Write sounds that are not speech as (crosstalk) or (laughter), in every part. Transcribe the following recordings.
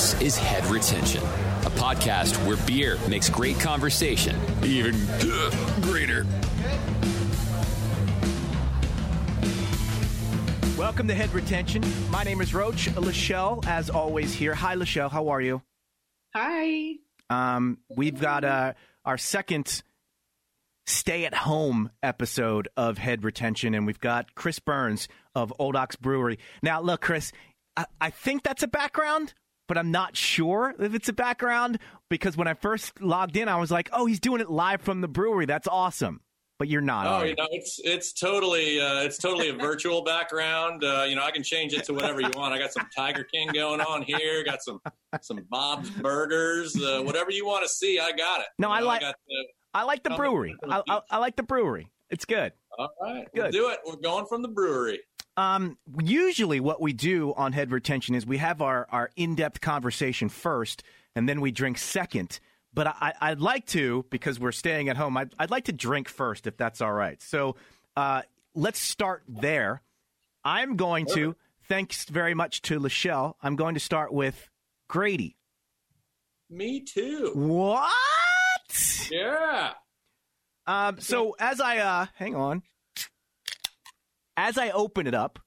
This is Head Retention, a podcast where beer makes great conversation even greater. Welcome to Head Retention. My name is Roach. Lachelle, as always, here. Hi, Lachelle. How are you? Hi. Um, we've got uh, our second stay at home episode of Head Retention, and we've got Chris Burns of Old Ox Brewery. Now, look, Chris, I, I think that's a background, but I'm not sure if it's a background because when I first logged in, I was like, oh, he's doing it live from the brewery. That's awesome. But you're not. Oh, you know, it's it's totally uh, it's totally a virtual (laughs) background. Uh, you know, I can change it to whatever you want. I got some Tiger King going on here. Got some some Bob's Burgers. Uh, whatever you want to see, I got it. No, You I like- got the- I like the brewery. I, I, I like the brewery. It's good. all right, Good. we'll do it. We're going from the brewery. Um, usually, what we do on head retention is we have our, our in depth conversation first, and then we drink second. But I, I'd like to, because we're staying at home, I'd, I'd like to drink first, if that's all right. So uh, let's start there. I'm going to, thanks very much to Lachelle, I'm going to start with Grady. Me too. What? Yeah. Um, so as I uh, hang on, as I open it up,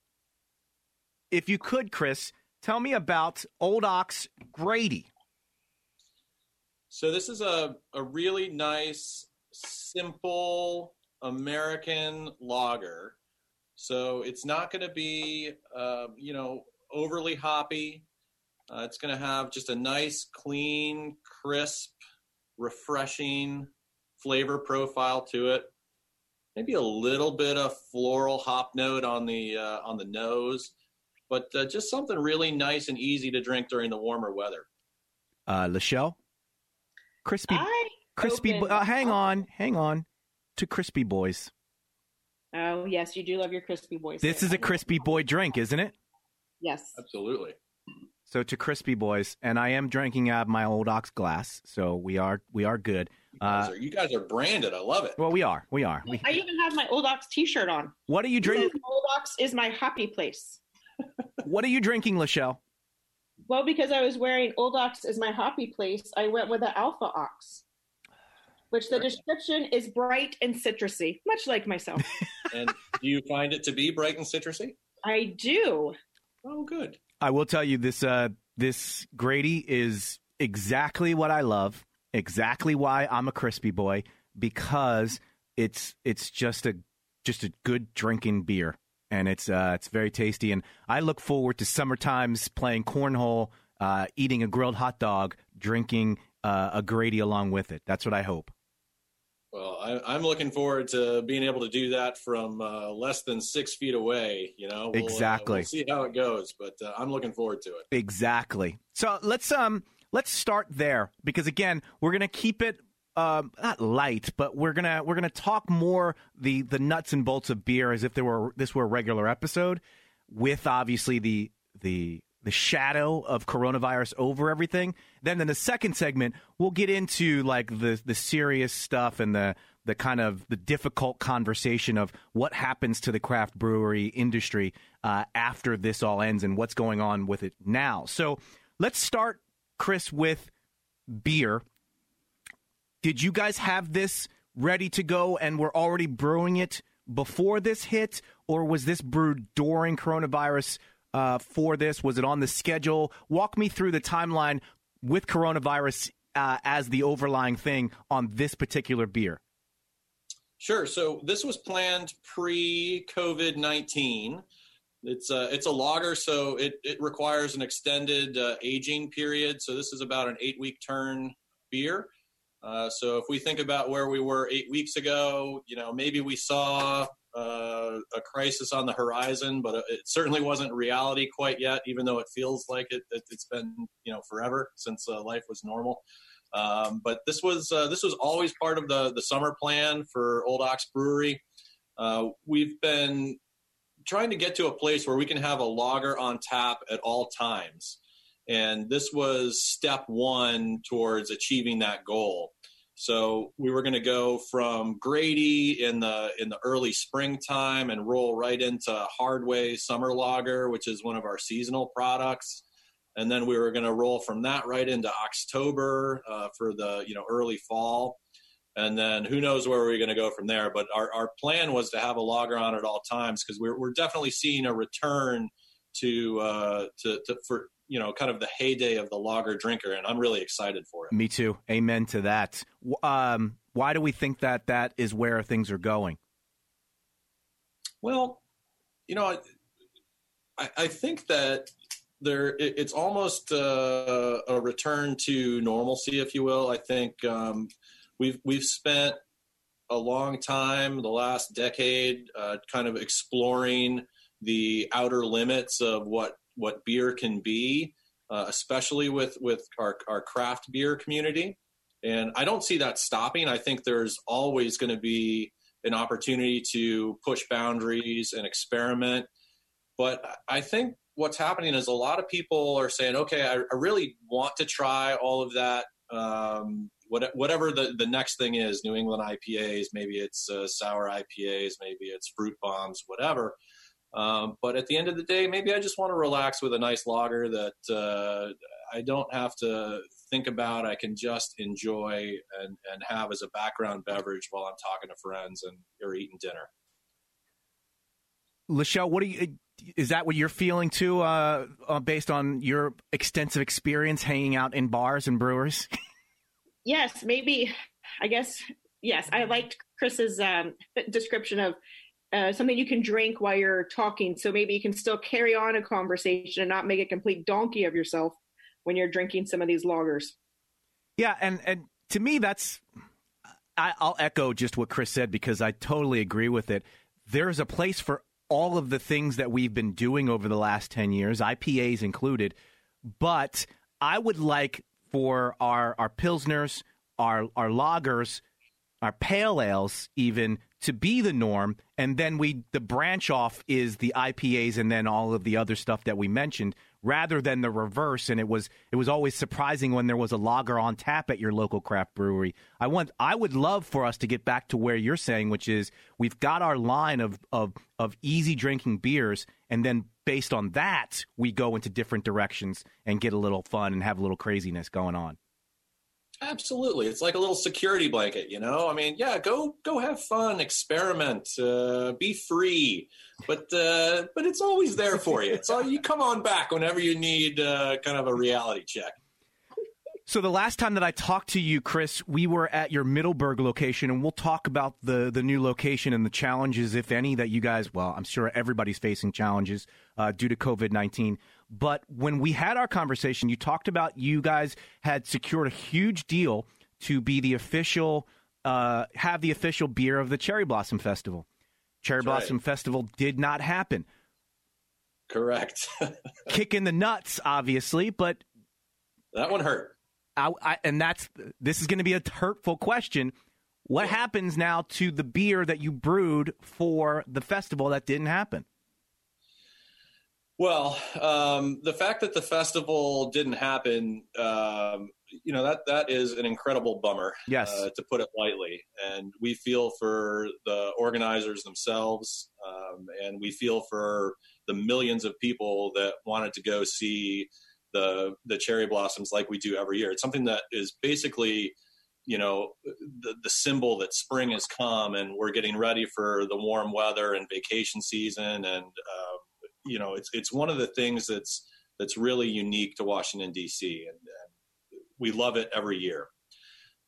if you could, Chris, tell me about Old Ox Grady. So this is a a really nice, simple American lager. So it's not going to be, uh, you know, overly hoppy. Uh, it's going to have just a nice, clean, crisp, refreshing flavor profile to it. Maybe a little bit of floral hop note on the uh, on the nose, but uh, just something really nice and easy to drink during the warmer weather. Uh, Lachelle, crispy, I crispy. opened- Uh, hang on, hang on, to crispy boys. Oh yes, you do love your crispy boys. This is a crispy boy drink, isn't it? Yes. Absolutely. So to crispy boys, and I am drinking out of my Old Ox glass, so we are we are good. You guys, Uh, are, you guys are branded. I love it. well, we are, we are. We, I even have my Old Ox T-shirt on. what are you drinking? Old Ox is my happy place. (laughs) What are you drinking, Lachelle? Well, because I was wearing Old Ox is my happy place, I went with the Alpha Ox, which the description is bright and citrusy, much like myself. (laughs) And do you find it to be bright and citrusy? I do. Oh, good. I will tell you this uh this Grady is exactly what I love, exactly why I'm a crispy boy because it's it's just a just a good drinking beer and it's uh it's very tasty and I look forward to summer times playing cornhole, uh eating a grilled hot dog, drinking uh, a Grady along with it. That's what I hope. Well, I, I'm looking forward to being able to do that from uh, less than six feet away. You know, We'll, uh, Exactly. we'll see how it goes, but uh, I'm looking forward to it. Exactly. So let's um let's start there because again we're gonna keep it um not light, but we're gonna we're gonna talk more the the nuts and bolts of beer as if there were this were a regular episode, with obviously the the the shadow of coronavirus over everything. Then in the second segment we'll get into like the the serious stuff and the the kind of the difficult conversation of what happens to the craft brewery industry uh, after this all ends and what's going on with it now. So let's start, Chris, with beer. Did you guys have this ready to go and were already brewing it before this hit, or was this brewed during coronavirus uh, for this? Was it on the schedule? Walk me through the timeline with coronavirus uh, as the overlying thing on this particular beer. Sure. So this was planned pre COVID 19. It's a, it's a lager, so it, it requires an extended uh, aging period. So this is about an eight week turn beer. Uh, so if we think about where we were eight weeks ago, you know, maybe we saw uh, a crisis on the horizon, but it certainly wasn't reality quite yet, even though it feels like it, it, has been, you know, forever since uh, life was normal. Um, but this was uh, this was always part of the the summer plan for Old Ox Brewery. Uh, we've been trying to get to a place where we can have a lager on tap at all times, and this was step one towards achieving that goal. So we were going to go from Grady in the in the early springtime and roll right into Hardway Summer Lager, which is one of our seasonal products. and then we were going to roll from that right into October uh, for the you know early fall, and then who knows where we're going to go from there. But our, our plan was to have a lager on at all times because we're we're definitely seeing a return to uh, to, to for you know kind of the heyday of the lager drinker, and I'm really excited for it. Me too. Amen to that. Um, why do we think that that is where things are going? Well, you know, I, I think that there it's almost uh, a return to normalcy, if you will. I think um, we've we've spent a long time, the last decade, uh, kind of exploring the outer limits of what what beer can be, uh, especially with with our, our craft beer community. And I don't see that stopping. I think there's always going to be an opportunity to push boundaries and experiment. But I think what's happening is a lot of people are saying, okay, I, I really want to try all of that. Um, what, whatever the, the next thing is, New England IPAs, maybe it's uh, sour IPAs, maybe it's fruit bombs, whatever. Um, but at the end of the day, maybe I just want to relax with a nice lager that uh, I don't have to think about. I can just enjoy and, and have as a background beverage while I'm talking to friends and or eating dinner. Lachelle, what do you? Is that what you're feeling too, uh, uh, based on your extensive experience hanging out in bars and brewers? (laughs) yes, maybe. I guess yes. I liked Chris's um, description of uh, something you can drink while you're talking. So maybe you can still carry on a conversation and not make a complete donkey of yourself when you're drinking some of these lagers. Yeah, and and to me, that's I, I'll echo just what Chris said because I totally agree with it. There's a place for all of the things that we've been doing over the last 10 years, IPAs included. But I would like for our, our Pilsners, our, our lagers, our pale ales even to be the norm. And then we, the branch off is the IPAs and then all of the other stuff that we mentioned rather than the reverse. And it was it was always surprising when there was a lager on tap at your local craft brewery. I want I would love for us to get back to where you're saying, which is we've got our line of of of easy drinking beers, and then based on that, we go into different directions and get a little fun and have a little craziness going on. Absolutely, it's like a little security blanket, you know. I mean, yeah, go go have fun, experiment, uh, be free, but uh, but it's always there for you. It's you come on back whenever you need uh, kind of a reality check. So the last time that I talked to you, Chris, we were at your Middleburg location, and we'll talk about the the new location and the challenges, if any, that you guys. Well, I'm sure everybody's facing challenges uh, due to COVID nineteen. But when we had our conversation, you talked about you guys had secured a huge deal to be the official, uh, have the official beer of the Cherry Blossom Festival. Cherry That's Blossom right. Festival did not happen. Correct. (laughs) Kicking the nuts, obviously, but that one hurt. I, I, and that's this is going to be a hurtful question. What yeah. happens now to the beer that you brewed for the festival that didn't happen? Well, um, the fact that the festival didn't happen, um, you know, that that is an incredible bummer. Yes, uh, to put it lightly. And we feel for the organizers themselves, um, and we feel for the millions of people that wanted to go see the the cherry blossoms like we do every year. It's something that is basically you know the, the symbol that spring has come and we're getting ready for the warm weather and vacation season and uh, you know, it's it's one of the things that's that's really unique to Washington D.C. and, and we love it every year.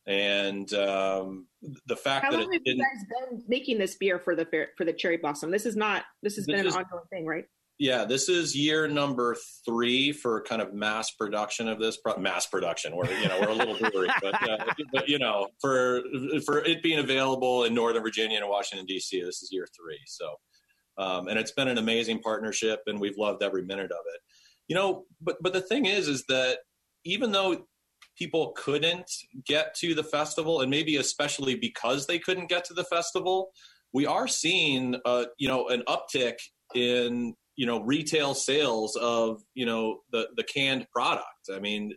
And um, the fact How that long have you guys been making this beer for the for the cherry blossom? This is not this has this been an ongoing thing, right? Yeah, this is year number three for kind of mass production of this pro- mass production. We're you know we're a little brewery, but, uh, (laughs) but you know for for it being available in Northern Virginia and Washington D.C. This is year three. So um, and it's been an amazing partnership, and we've loved every minute of it. You know, but but the thing is, is that even though people couldn't get to the festival, and maybe especially because they couldn't get to the festival, we are seeing, uh, you know, an uptick in you know retail sales of you know the the canned product. I mean,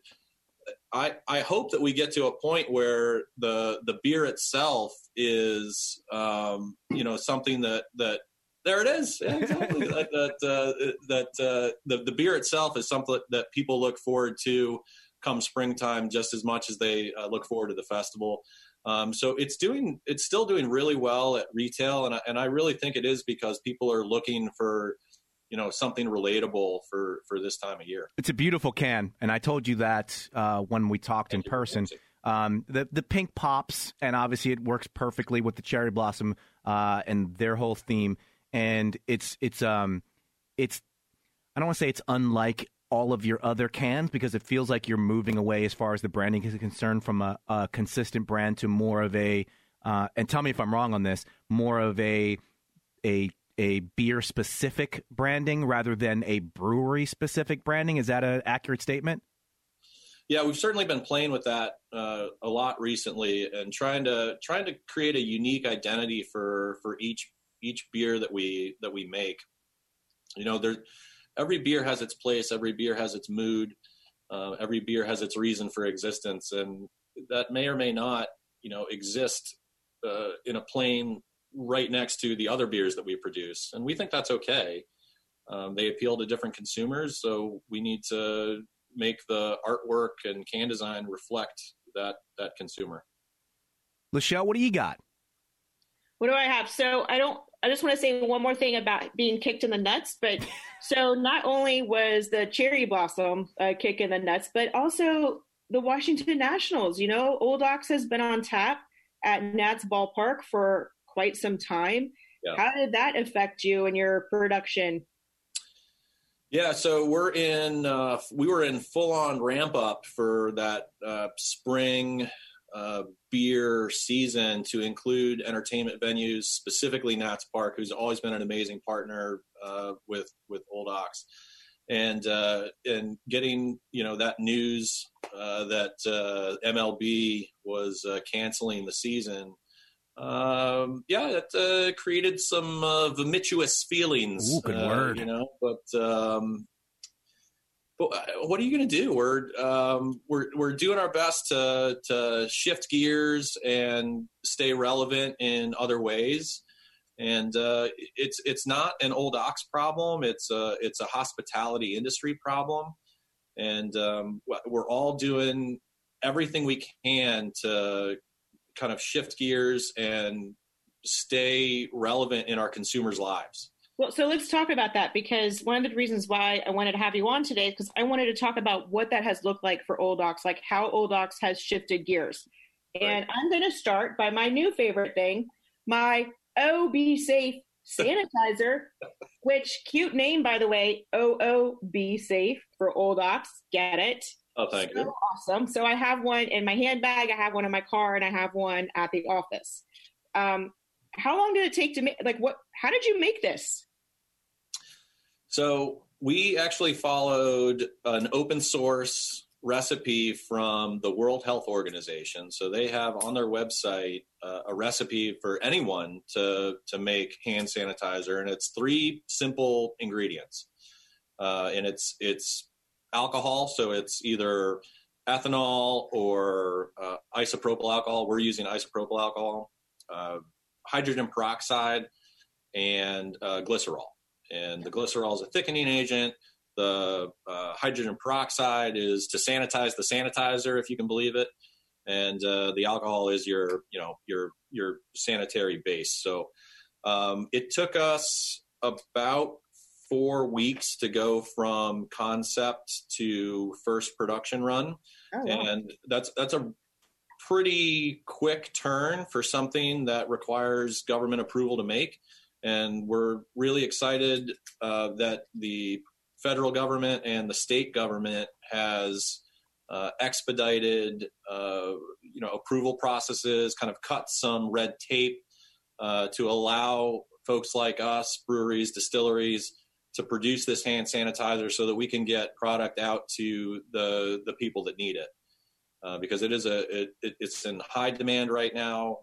I I hope that we get to a point where the the beer itself is um, you know something that that There it is. Yeah, exactly. (laughs) that that, uh, that uh, the the beer itself is something that people look forward to come springtime just as much as they uh, look forward to the festival. Um, so it's doing it's still doing really well at retail, and I, and I really think it is because people are looking for you know something relatable for for this time of year. It's a beautiful can, and I told you that uh, when we talked Thank in person. Um, the the pink pops, and obviously it works perfectly with the cherry blossom uh, and their whole theme. And it's it's um it's I don't want to say it's unlike all of your other cans because it feels like you're moving away as far as the branding is concerned from a, a consistent brand to more of a uh, and tell me if I'm wrong on this more of a a a beer specific branding rather than a brewery specific branding. Is that an accurate statement? Yeah, we've certainly been playing with that uh, a lot recently and trying to trying to create a unique identity for for each each beer that we that we make. You know, there every beer has its place, every beer has its mood, uh, every beer has its reason for existence, and that may or may not, you know, exist uh, in a plane right next to the other beers that we produce, and we think that's okay. Um, they appeal to different consumers, so we need to make the artwork and can design reflect that that consumer. Lachelle, what do you got? What do I have? So I don't. I just want to say one more thing about being kicked in the nuts. But so not only was the cherry blossom a kick in the nuts, but also the Washington Nationals. You know, Old Ox has been on tap at Nats Ballpark for quite some time. Yeah. How did that affect you and your production? Yeah, so we're in. Uh, we were in full on ramp up for that uh, spring uh, beer season to include entertainment venues, specifically Nats Park, who's always been an amazing partner uh, with with Old Ox, and uh, and getting you know that news uh, that uh, MLB was uh, canceling the season. Um, yeah, it created some vomitous feelings. Ooh, good word. You know, but um, uh, what are you going to do? We're um, we're we're doing our best to to shift gears and stay relevant in other ways. And uh, it's it's not an old ox problem. It's a it's a hospitality industry problem, and um, we're all doing everything we can to kind of shift gears and stay relevant in our consumers' lives. Well, so let's talk about that because one of the reasons why I wanted to have you on today is because I wanted to talk about what that has looked like for Old Ox, like how Old Ox has shifted gears. Right. And I'm going to start by my new favorite thing, my OB Safe sanitizer, (laughs) which cute name by the way, OOB Safe for Old Ox. Get it? Oh, thank so you. Awesome. So I have one in my handbag, I have one in my car, and I have one at the office. Um, how long did it take to make? Like, what? How did you make this? So we actually followed an open source recipe from the World Health Organization. So they have on their website uh, a recipe for anyone to to make hand sanitizer, and it's three simple ingredients. Uh, and it's it's alcohol, so it's either ethanol or uh, isopropyl alcohol. We're using isopropyl alcohol, uh, hydrogen peroxide, and uh, glycerol and the glycerol is a thickening agent. The uh, hydrogen peroxide is to sanitize the sanitizer, if you can believe it, and uh, the alcohol is your, you know, your your sanitary base. So um, it took us about four weeks to go from concept to first production run, oh, wow. and that's that's a pretty quick turn for something that requires government approval to make and we're really excited uh, that the federal government and the state government has uh, expedited, uh, you know, approval processes, kind of cut some red tape uh, to allow folks like us, breweries, distilleries, to produce this hand sanitizer so that we can get product out to the the people that need it. Uh, because it is a it, it's in high demand right now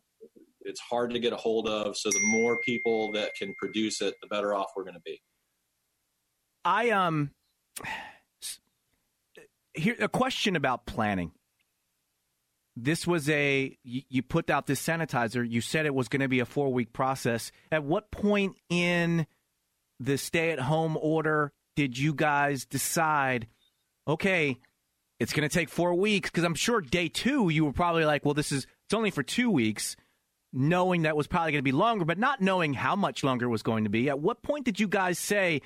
it's hard to get a hold of. So the more people that can produce it, the better off we're going to be. I um here a question about planning. This was a you, you put out this sanitizer. You said it was going to be a four week process. At what point in the stay at home order did you guys decide, okay, it's going to take four weeks? Because I'm sure day two, you were probably like, well, this is, it's only for two weeks, knowing that was probably going to be longer, but not knowing how much longer it was going to be. At what point did you guys say,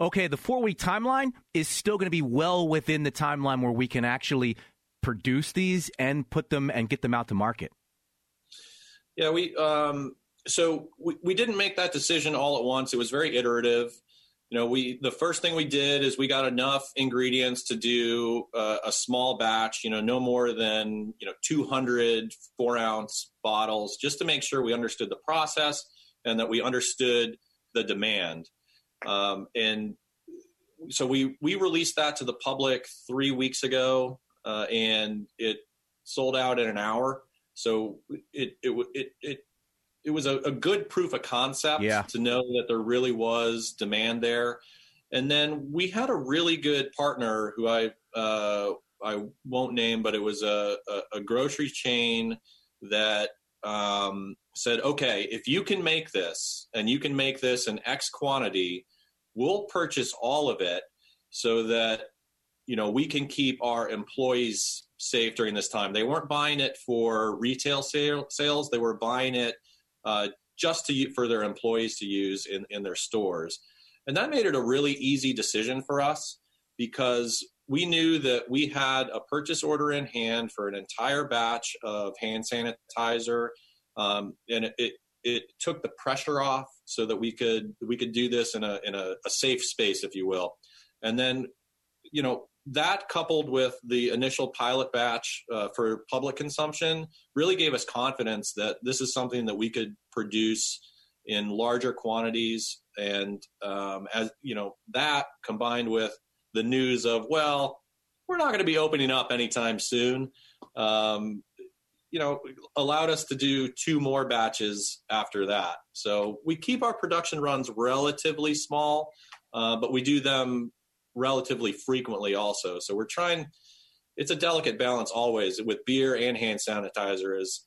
okay, the four week timeline is still going to be well within the timeline where we can actually produce these and put them and get them out to market? Yeah, we, um, so we, we didn't make that decision all at once. It was very iterative. You know, we the first thing we did is we got enough ingredients to do uh, a small batch. You know, no more than you know 200 four ounce bottles, just to make sure we understood the process and that we understood the demand. Um, and so we we released that to the public three weeks ago, uh, and it sold out in an hour. So it it it it it was a, a good proof of concept yeah. to know that there really was demand there. And then we had a really good partner who I uh, I won't name, but it was a, a, a grocery chain that um, said, okay, if you can make this and you can make this in X quantity, we'll purchase all of it so that you know we can keep our employees safe during this time. They weren't buying it for retail sale, sales; they were buying it uh, just to for their employees to use in, in their stores. And that made it a really easy decision for us because we knew that we had a purchase order in hand for an entire batch of hand sanitizer, um, and it, it, it took the pressure off so that we could we could do this in a in a, a safe space, if you will. And then, you know, that coupled with the initial pilot batch uh, for public consumption really gave us confidence that this is something that we could produce in larger quantities. And um, as you know that combined with the news of well we're not going to be opening up anytime soon um, you know allowed us to do two more batches after that. So we keep our production runs relatively small uh, but we do them relatively frequently also. So we're trying it's a delicate balance always with beer and hand sanitizer is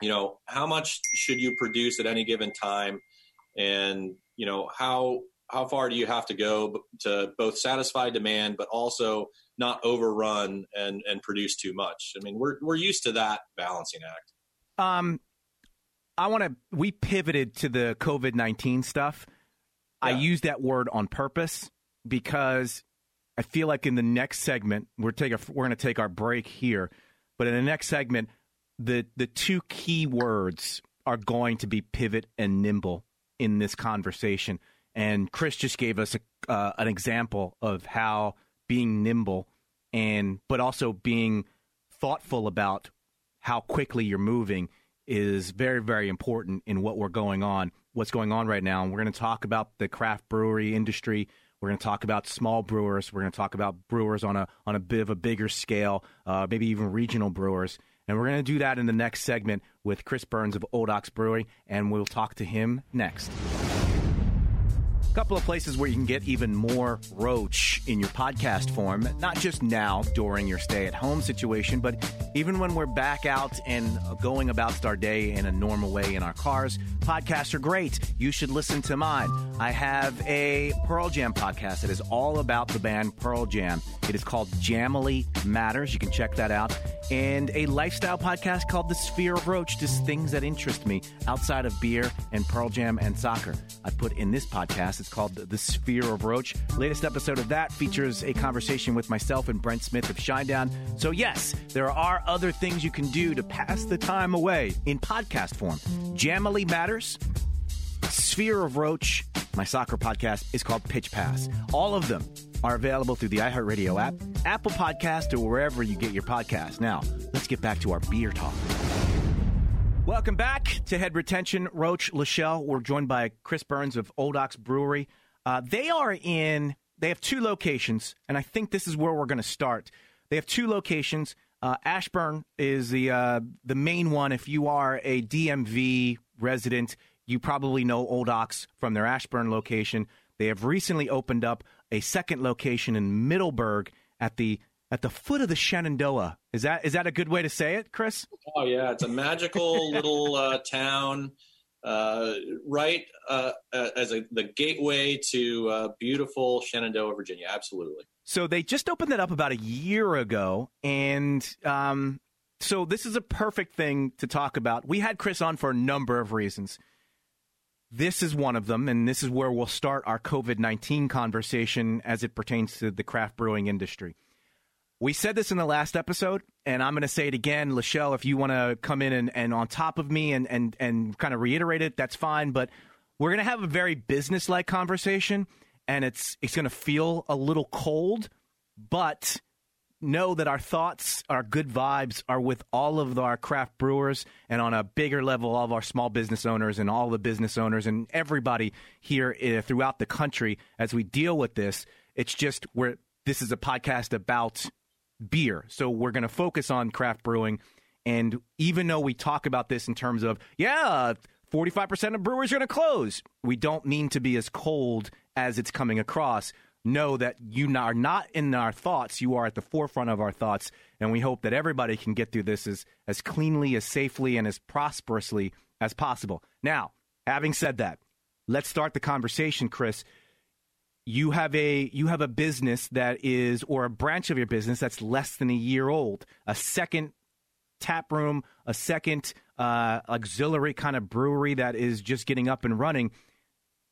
you know how much should you produce at any given time? And you know how how far do you have to go to both satisfy demand but also not overrun and and produce too much? I mean we're we're used to that balancing act. Um i want to we pivoted to the covid-19 stuff. Yeah. i use that word on purpose because I feel like in the next segment we're take a, we're going to take our break here, but in the next segment the the two key words are going to be pivot and nimble in this conversation. And Chris just gave us a, uh, an example of how being nimble and but also being thoughtful about how quickly you're moving is very very important in what we're going on what's going on right now and we're going to talk about the craft brewery industry we're going to talk about small brewers. We're going to talk about brewers on a on a bit of a bigger scale, uh, maybe even regional brewers. And we're going to do that in the next segment with Chris Burns of Old Ox Brewing, and we'll talk to him next. A couple of places where you can get even more Roach in your podcast form, not just now during your stay at home situation, but even when we're back out and going about our day in a normal way in our cars. Podcasts are great. You should listen to mine. I have a Pearl Jam podcast that is all about the band Pearl Jam. It is called Jamily Matters. You can check that out. And a lifestyle podcast called The Sphere of Roach, just things that interest me outside of beer and Pearl Jam and soccer. I put in this podcast it's called The Sphere of Roach. Latest episode of that features a conversation with myself and Brent Smith of Shinedown. So, yes, there are other things you can do to pass the time away in podcast form. Jamily Matters, Sphere of Roach, my soccer podcast is called Pitch Pass. All of them are available through the iHeartRadio app, Apple Podcast, or wherever you get your podcast. Now, let's get back to our beer talk. Welcome back to Head Retention. Roach Lachelle. We're joined by Chris Burns of Old Ox Brewery. Uh, they are in. They have two locations, and I think this is where we're going to start. They have two locations. Uh, Ashburn is the uh, the main one. If you are a DMV resident, you probably know Old Ox from their Ashburn location. They have recently opened up a second location in Middleburg at the at the foot of the Shenandoah. Is that is that a good way to say it, Chris? Oh yeah, it's a magical (laughs) little uh, town. uh, right uh, as a, the gateway to uh, beautiful Shenandoah, Virginia. Absolutely. So they just opened that up about a year ago, and um, so this is a perfect thing to talk about. We had Chris on for a number of reasons. This is one of them, and this is where we'll start our COVID 19 conversation as it pertains to the craft brewing industry. We said this in the last episode, and I'm going to say it again. Lachelle, if you want to come in and, and on top of me and, and, and kind of reiterate it, that's fine. But we're going to have a very business like conversation, and it's, it's going to feel a little cold, but know that our thoughts, our good vibes are with all of our craft brewers and on a bigger level, all of our small business owners and all the business owners and everybody here uh, throughout the country as we deal with this. It's just where this is a podcast about beer. So we're going to focus on craft brewing. And even though we talk about this in terms of, yeah, 45% of brewers are going to close, we don't mean to be as cold as it's coming across. Know that you are not in our thoughts. You are at the forefront of our thoughts. And we hope that everybody can get through this as, as cleanly, as safely, and as prosperously as possible. Now, having said that, let's start the conversation, Chris you have a you have a business that is or a branch of your business that's less than a year old a second tap room a second uh, auxiliary kind of brewery that is just getting up and running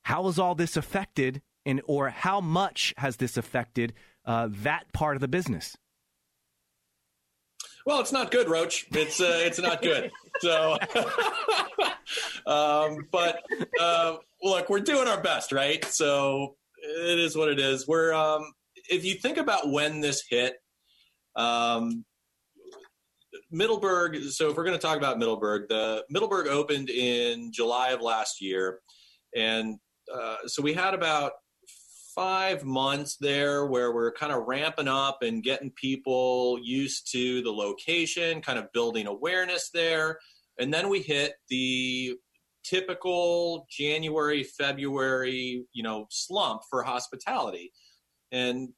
how has all this affected and or how much has this affected uh, that part of the business well, it's not good, Roach. It's uh, it's not good. So, (laughs) um, but uh, look, we're doing our best, right? So it is what it is. We're um, if you think about when this hit, um, Middleburg. So if we're going to talk about Middleburg, the Middleburg opened in July of last year, and uh, so we had about five months there where we're kind of ramping up and getting people used to the location, kind of building awareness there. And then we hit the typical January, February, you know, slump for hospitality. And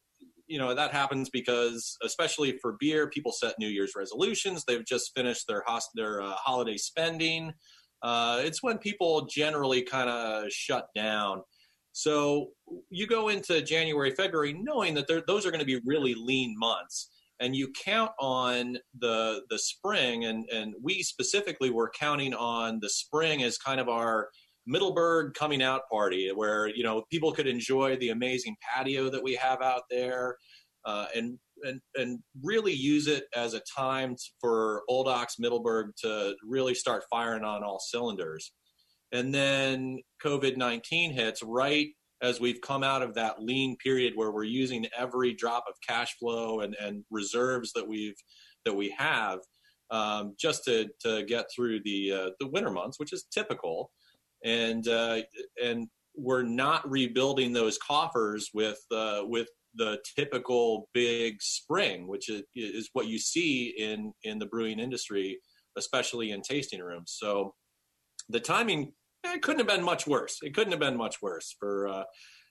you know that happens because especially for beer people set new year's resolutions they've just finished their host- their uh, holiday spending uh, it's when people generally kind of shut down so you go into january february knowing that those are going to be really lean months and you count on the the spring and and we specifically were counting on the spring as kind of our Middleburg coming out party where you know people could enjoy the amazing patio that we have out there uh, and and and really use it as a time for Old Ox Middleburg to really start firing on all cylinders. And then COVID 19 hits right as we've come out of that lean period where we're using every drop of cash flow and, and reserves that we've that we have um, just to, to get through the uh, the winter months, which is typical, and uh, and we're not rebuilding those coffers with uh, with the typical big spring, which is, is what you see in in the brewing industry, especially in tasting rooms. So the timing it couldn't have been much worse. It couldn't have been much worse for, uh,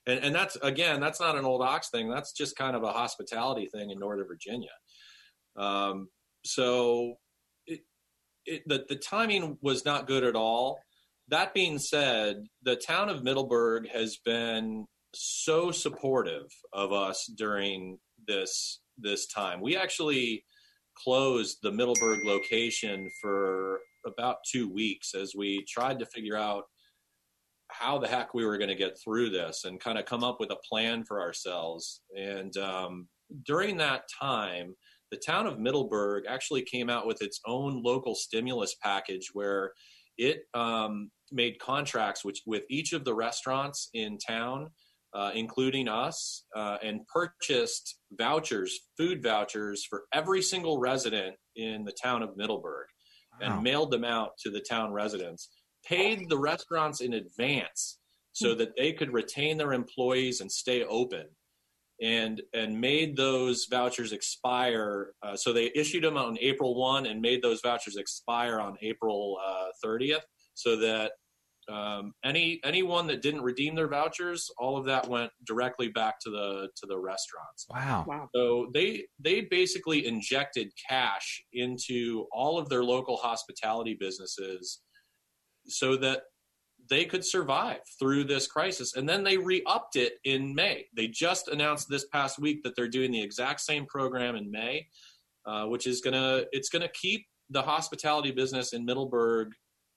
and, and that's again, that's not an old ox thing. That's just kind of a hospitality thing in Northern Virginia. Um, so it, it, the the timing was not good at all. That being said, the town of Middleburg has been so supportive of us during this this time. We actually closed the Middleburg location for about two weeks as we tried to figure out how the heck we were going to get through this and kind of come up with a plan for ourselves. And um, during that time, the town of Middleburg actually came out with its own local stimulus package where it um, made contracts with each of the restaurants in town, uh, including us, uh, and purchased vouchers, food vouchers for every single resident in the town of Middleburg and mailed them out to the town residents, paid the restaurants in advance so hmm. that they could retain their employees and stay open. And and made those vouchers expire. Uh, so they issued them on April one and made those vouchers expire on April uh, thirtieth, so that um, any anyone that didn't redeem their vouchers, all of that went directly back to the to the restaurants. Wow! Wow! So they they basically injected cash into all of their local hospitality businesses, so that they could survive through this crisis. And then they re upped it in May. They just announced this past week that they're doing the exact same program in May, uh, which is gonna it's gonna keep the hospitality business in Middleburg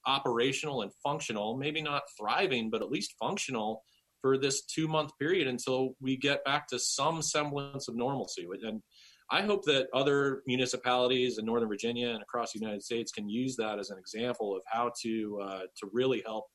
operational and functional, maybe not thriving, but at least functional for this two month period until we get back to some semblance of normalcy. And I hope that other municipalities in Northern Virginia and across the United States can use that as an example of how to uh, to really help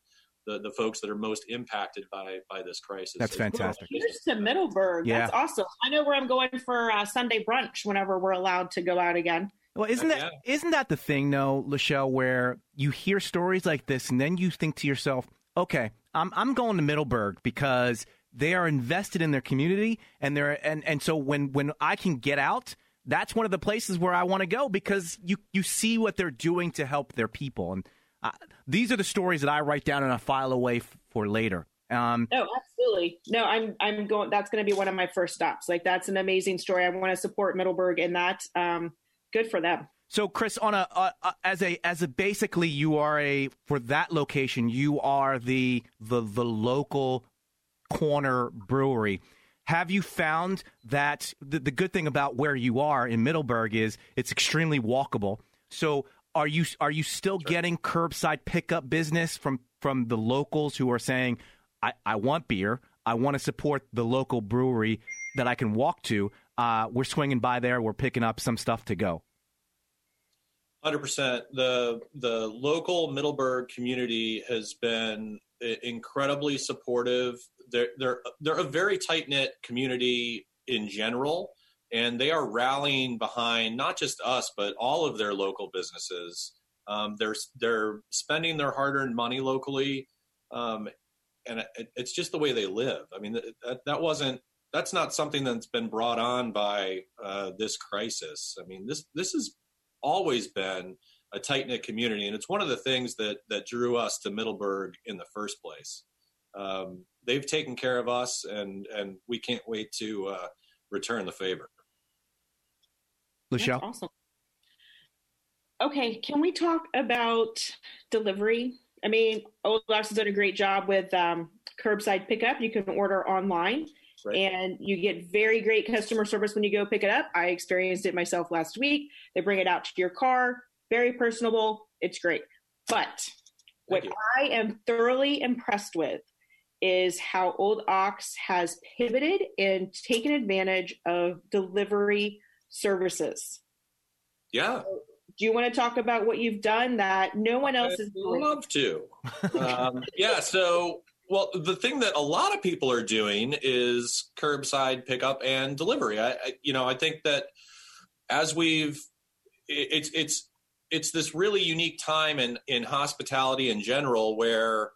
the, the folks that are most impacted by by this crisis. That's fantastic. Here's to Middleburg. Yeah. That's awesome. I know where I'm going for uh, Sunday brunch whenever we're allowed to go out again. Well, isn't that yeah. not that the thing though, Lachelle, where you hear stories like this and then you think to yourself, okay, I'm I'm going to Middleburg because they are invested in their community and they're and and so when when I can get out, that's one of the places where I want to go because you you see what they're doing to help their people and uh, these are the stories that I write down and I file away f- for later. Um, no, absolutely. No, I'm I'm going. That's going to be one of my first stops. Like that's an amazing story. I want to support Middleburg in that. Um, good for them. So, Chris, on a uh, as a as a basically, you are a for that location, you are the the the local corner brewery. Have you found that the, the good thing about where you are in Middleburg is it's extremely walkable? So, are you are you still sure. getting curbside pickup business from from the locals who are saying, I, I want beer, I want to support the local brewery that I can walk to. Uh, we're swinging by there, we're picking up some stuff to go. Hundred percent. The the local Middleburg community has been incredibly supportive. They're they're they're a very tight knit community in general, and they are rallying behind not just us but all of their local businesses. Um, they're they're spending their hard earned money locally, um, and it, it's just the way they live. I mean that that wasn't that's not something that's been brought on by uh, this crisis. I mean this this is always been a tight knit community, and it's one of the things that that drew us to Middleburg in the first place. Um, they've taken care of us, and and we can't wait to uh, return the favor. Lachelle, awesome. Okay, can we talk about delivery? I mean, Old Ox has done a great job with um, curbside pickup. You can order online. Right. And you get very great customer service when you go pick it up. I experienced it myself last week. They bring it out to your car, very personable. It's great. But what I am thoroughly impressed with is how Old Ox has pivoted and taken advantage of delivery services. Yeah. So, do you want to talk about what you've done that no one else has I'd is doing? Love to. (laughs) um, yeah. So well, the thing that a lot of people are doing is curbside pickup and delivery. I, I you know, I think that as we've, it's it's it's this really unique time in in hospitality in general where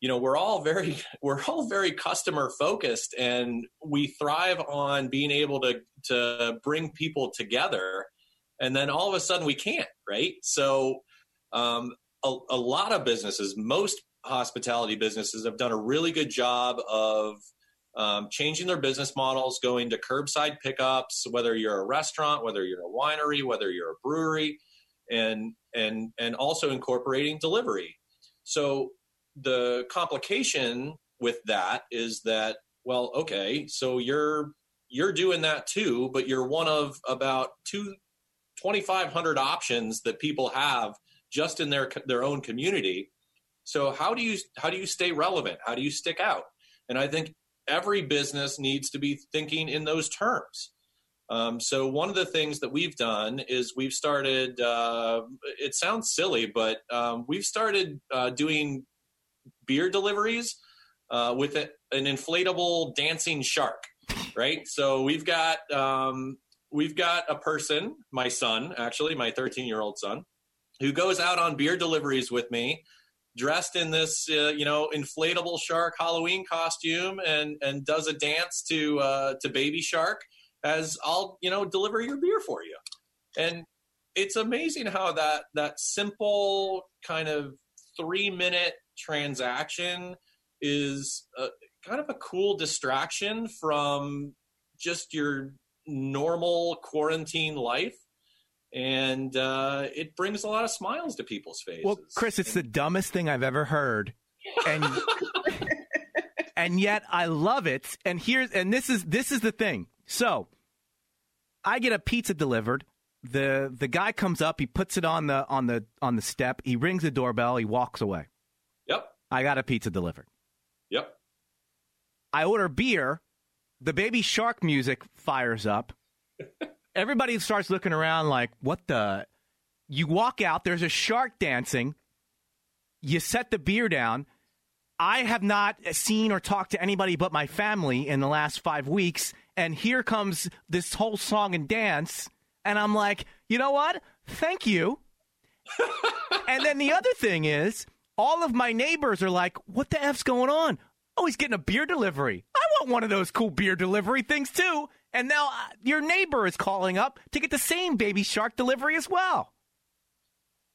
you know we're all very (laughs) we're all very customer focused and we thrive on being able to to bring people together and then all of a sudden we can't right so um, a, a lot of businesses most hospitality businesses have done a really good job of um, changing their business models, going to curbside pickups, whether you're a restaurant, whether you're a winery, whether you're a brewery, and and and also incorporating delivery. So the complication with that is that well, okay, so you're you're doing that too, but you're one of about two 2,500 options that people have just in their their own community so how do you how do you stay relevant? How do you stick out? And I think every business needs to be thinking in those terms. Um, so one of the things that we've done is we've started. Uh, it sounds silly, but um, we've started uh, doing beer deliveries uh, with a, an inflatable dancing shark. Right. So we've got um, we've got a person, my son, actually, my 13 year old son, who goes out on beer deliveries with me dressed in this uh, you know inflatable shark Halloween costume and and does a dance to uh, to Baby Shark as I'll you know deliver your beer for you, and it's amazing how that that simple kind of three minute transaction is a, kind of a cool distraction from just your normal quarantine life and uh, it brings a lot of smiles to people's faces. Well, Chris, it's the dumbest thing I've ever heard. and (laughs) and yet I love it. And here's and this is this is the thing. So I get a pizza delivered. The the guy comes up, he puts it on the on the on the step, he rings the doorbell, he walks away. Yep. I got a pizza delivered. Yep. I order beer, the baby shark music fires up. (laughs) Everybody starts looking around like, what the? You walk out, there's a shark dancing. You set the beer down. I have not seen or talked to anybody but my family in the last five weeks. And here comes this whole song and dance. And I'm like, you know what? Thank you. (laughs) and then the other thing is, all of my neighbors are like, what the F's going on? Oh, he's getting a beer delivery. I want one of those cool beer delivery things too. And now uh, your neighbor is calling up to get the same baby shark delivery as well.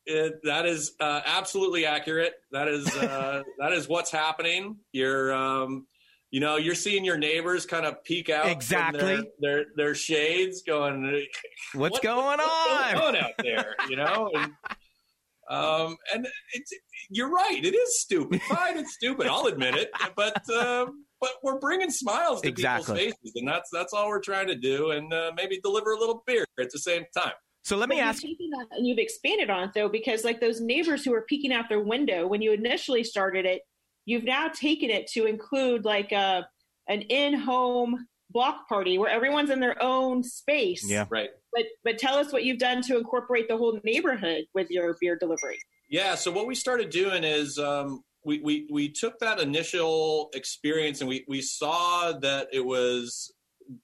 It, that is uh, absolutely accurate. That is uh, (laughs) that is what's happening. You're, um, you know, you're seeing your neighbors kind of peek out exactly their, their, their shades, going, "What's what, going what's on? going on out there?" You know, (laughs) and, um, and it's you're right. It is stupid. Fine, it's stupid. I'll admit it. But um, but we're bringing smiles to exactly. people's faces, and that's that's all we're trying to do, and uh, maybe deliver a little beer at the same time. So let me but ask you. And you've expanded on it though, because like those neighbors who were peeking out their window when you initially started it, you've now taken it to include like a uh, an in-home block party where everyone's in their own space. Yeah, right. But but tell us what you've done to incorporate the whole neighborhood with your beer delivery. Yeah. So what we started doing is um, we, we we took that initial experience and we we saw that it was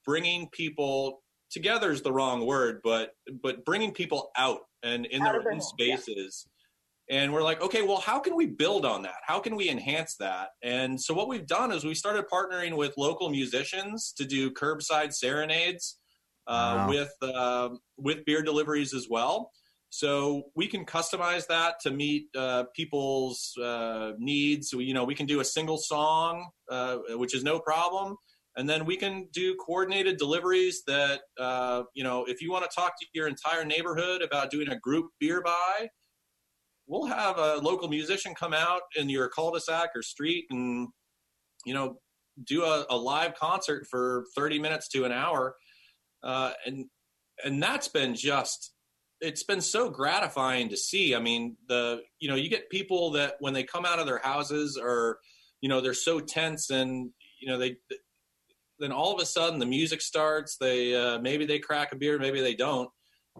bringing people together is the wrong word, but but bringing people out and in out their own spaces. Yeah. And we're like, okay, well, how can we build on that? How can we enhance that? And so what we've done is we started partnering with local musicians to do curbside serenades uh, wow. with uh, with beer deliveries as well. So we can customize that to meet uh, people's uh, needs. So, you know, we can do a single song, uh, which is no problem, and then we can do coordinated deliveries. That uh, you know, if you want to talk to your entire neighborhood about doing a group beer buy, we'll have a local musician come out in your cul-de-sac or street and you know do a, a live concert for 30 minutes to an hour uh, and and that's been just it's been so gratifying to see. I mean, the you know, you get people that when they come out of their houses or you know, they're so tense and you know they then all of a sudden the music starts. They uh, maybe they crack a beer, maybe they don't,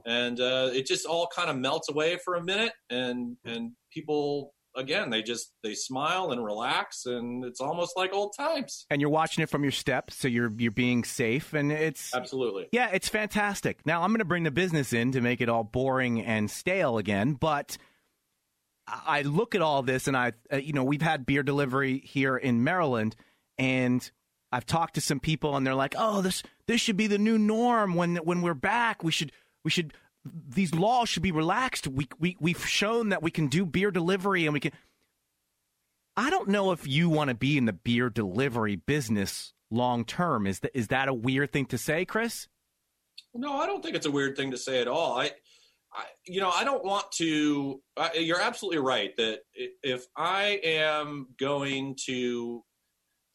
and uh, it just all kind of melts away for a minute, and and people again they just they smile and relax and it's almost like old times. And you're watching it from your steps so you're you're being safe and it's absolutely. Yeah it's fantastic. Now i'm going to bring the business in to make it all boring and stale again but i look at all this and i uh, you know we've had beer delivery here in maryland and i've talked to some people and they're like oh this this should be the new norm. When when we're back we should we should these laws should be relaxed. We, we, we've shown that we can do beer delivery and we can. I don't know if you want to be in the beer delivery business long term. Is that, is that a weird thing to say, Chris? No, I don't think it's a weird thing to say at all. I, I you know, I don't want to. I, you're absolutely right that if I am going to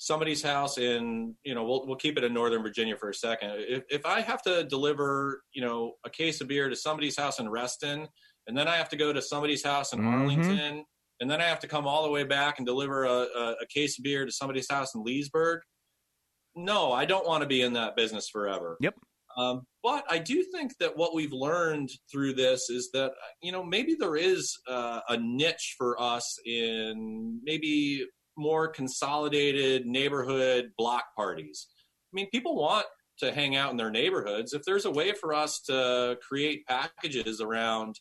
somebody's house in you know we'll, we'll keep it in northern virginia for a second. If, if i have to deliver you know a case of beer to somebody's house in reston and then i have to go to somebody's house in mm-hmm. arlington and then i have to come all the way back and deliver a, a, a case of beer to somebody's house in leesburg no i don't want to be in that business forever. Yep. Um, but I do think that what we've learned through this is that you know maybe there is uh, a niche for us in maybe more consolidated neighborhood block parties. I mean, people want to hang out in their neighborhoods. If there's a way for us to create packages around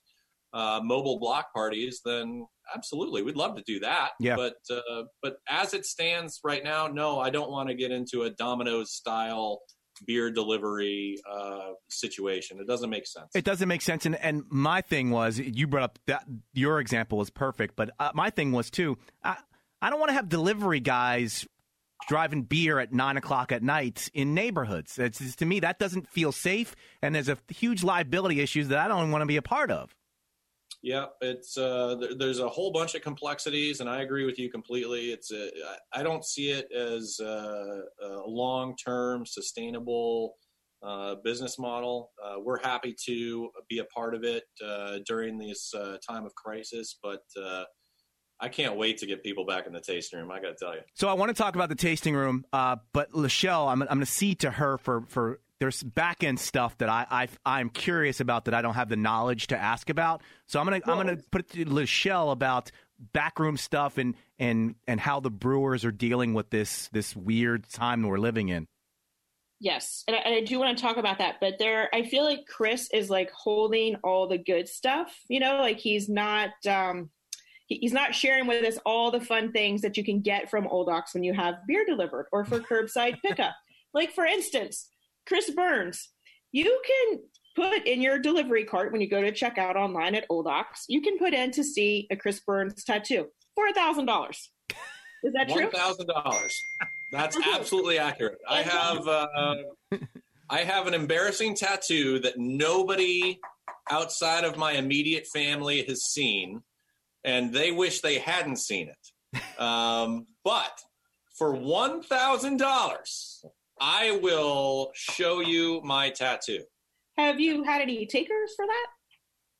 uh, mobile block parties, then absolutely, we'd love to do that. Yeah. But uh, but as it stands right now, no, I don't want to get into a Domino's style beer delivery uh, situation. It doesn't make sense. It doesn't make sense. And and my thing was, you brought up that your example was perfect, but uh, my thing was too. I, I don't want to have delivery guys driving beer at nine o'clock at night in neighborhoods. It's, to me, that doesn't feel safe, and there's a huge liability issues that I don't want to be a part of. Yeah, it's uh, th- there's a whole bunch of complexities, and I agree with you completely. It's a, I don't see it as a, a long-term sustainable uh, business model. Uh, we're happy to be a part of it uh, during this uh, time of crisis, but uh, I can't wait to get people back in the tasting room. I got to tell you. So I want to talk about the tasting room, uh, but Lachelle, I'm, I'm going to see to her for for there's back end stuff that I, I am curious about that I don't have the knowledge to ask about. So I'm gonna I'm gonna put it to Lachelle about backroom stuff and and and how the brewers are dealing with this this weird time we're living in. Yes, and I, and I, do want to talk about that, but there, I feel like Chris is like holding all the good stuff. You know, like he's not, um, he, he's not sharing with us all the fun things that you can get from Old Ox when you have beer delivered or for curbside (laughs) pickup. like for instance, Chris Burns, you can put in your delivery cart when you go to check out online at Old Ox. You can put in to see a Chris Burns tattoo for a thousand dollars. Is that true? One thousand dollars. That's absolutely accurate. I have uh, I have an embarrassing tattoo that nobody outside of my immediate family has seen, and they wish they hadn't seen it. (laughs) Um, but for one thousand dollars, I will show you my tattoo. Have you had any takers for that?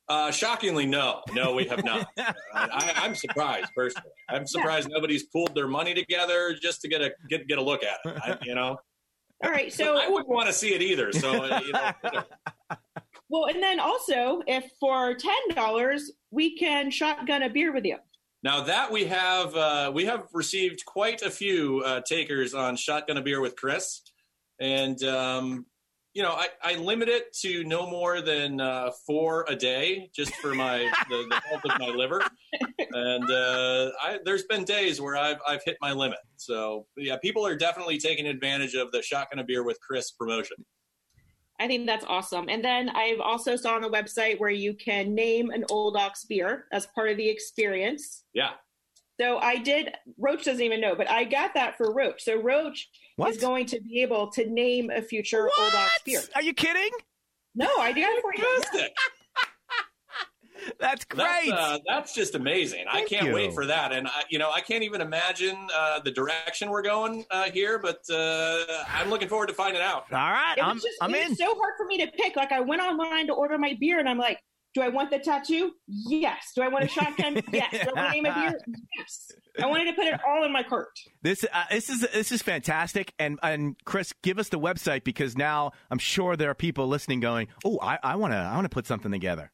Uh, shockingly, no. No, we have not. (laughs) I, am surprised personally. I'm surprised yeah. nobody's pooled their money together just to get a get get a look at it. I, you know. All right, so I wouldn't want to see it either. So uh, you know. (laughs) well, and then also, if for ten dollars we can shotgun a beer with you. Now that we have uh, we have received quite a few uh, takers on shotgun a beer with Chris, and um, you know, I, I limit it to no more than uh, four a day, just for my (laughs) the, the health of my liver. And uh, I, there's been days where I've I've hit my limit. So yeah, people are definitely taking advantage of the shotgun a beer with Chris promotion. I think that's awesome. And then I've also saw on the website where you can name an Old Ox beer as part of the experience. Yeah. So I did. Roach doesn't even know, but I got that for Roach. So Roach what? is going to be able to name a future what? Old Ox beer. Are you kidding? No, I got it for you. (laughs) That's great. That's, uh, that's just amazing. Thank I can't you. wait for that. And I, you know, I can't even imagine uh, the direction we're going uh, here, but uh, I'm looking forward to finding out. All right, it I'm, just, I'm in. so hard for me to pick. Like I went online to order my beer, and I'm like, do I want the tattoo? Yes. Do I want a shotgun? (laughs) yes. Do I want to name a beer? Yes. I wanted to put it all in my cart. This uh, this is this is fantastic, and and Chris, give us the website because now I'm sure there are people listening going, oh, I want to I want to put something together.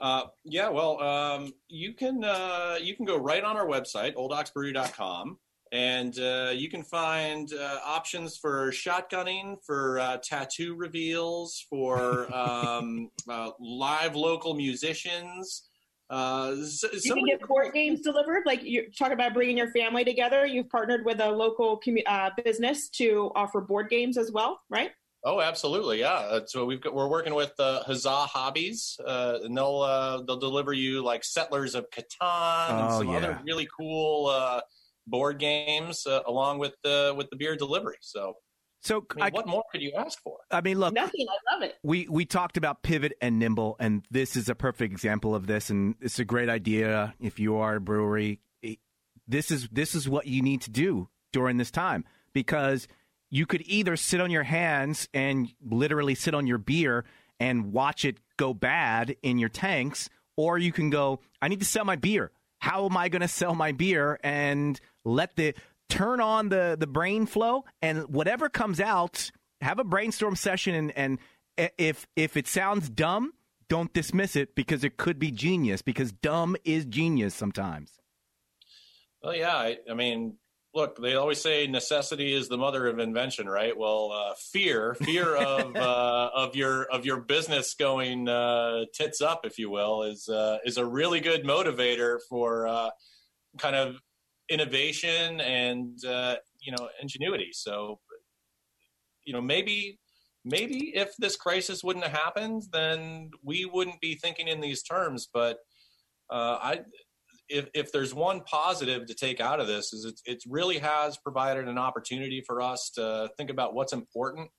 Uh, yeah, well, um, you can uh, you can go right on our website, oldoxbrewery.com, and uh, you can find uh, options for shotgunning, for uh, tattoo reveals, for (laughs) um, uh, live local musicians. Uh, you can get board games delivered. Like you talk about bringing your family together. You've partnered with a local commu- uh, business to offer board games as well, right? Oh, absolutely, yeah. So we've got, we're working with uh, Huzzah Hobbies, uh, and they'll uh, they'll deliver you like Settlers of Catan and oh, some yeah. other really cool uh, board games uh, along with the with the beer delivery. So so I mean, I, what more could you ask for? I mean, look, nothing. I love it. We we talked about pivot and nimble, and this is a perfect example of this. And it's a great idea if you are a brewery. This is this is what you need to do during this time because you could either sit on your hands and literally sit on your beer and watch it go bad in your tanks, or you can go, I need to sell my beer. How am I going to sell my beer and let the turn on the the brain flow and whatever comes out, have a brainstorm session and and if if it sounds dumb, don't dismiss it because it could be genius because dumb is genius sometimes. Well, yeah, I, I mean, look, they always say necessity is the mother of invention, right? Well, uh, fear, fear of (laughs) uh, of your of your business going uh, tits up, if you will, is uh, is a really good motivator for uh, kind of innovation and uh, you know ingenuity. So, you know, maybe maybe if this crisis wouldn't have happened, then we wouldn't be thinking in these terms. But uh, I, if if there's one positive to take out of this, is it it really has provided an opportunity for us to think about what's important,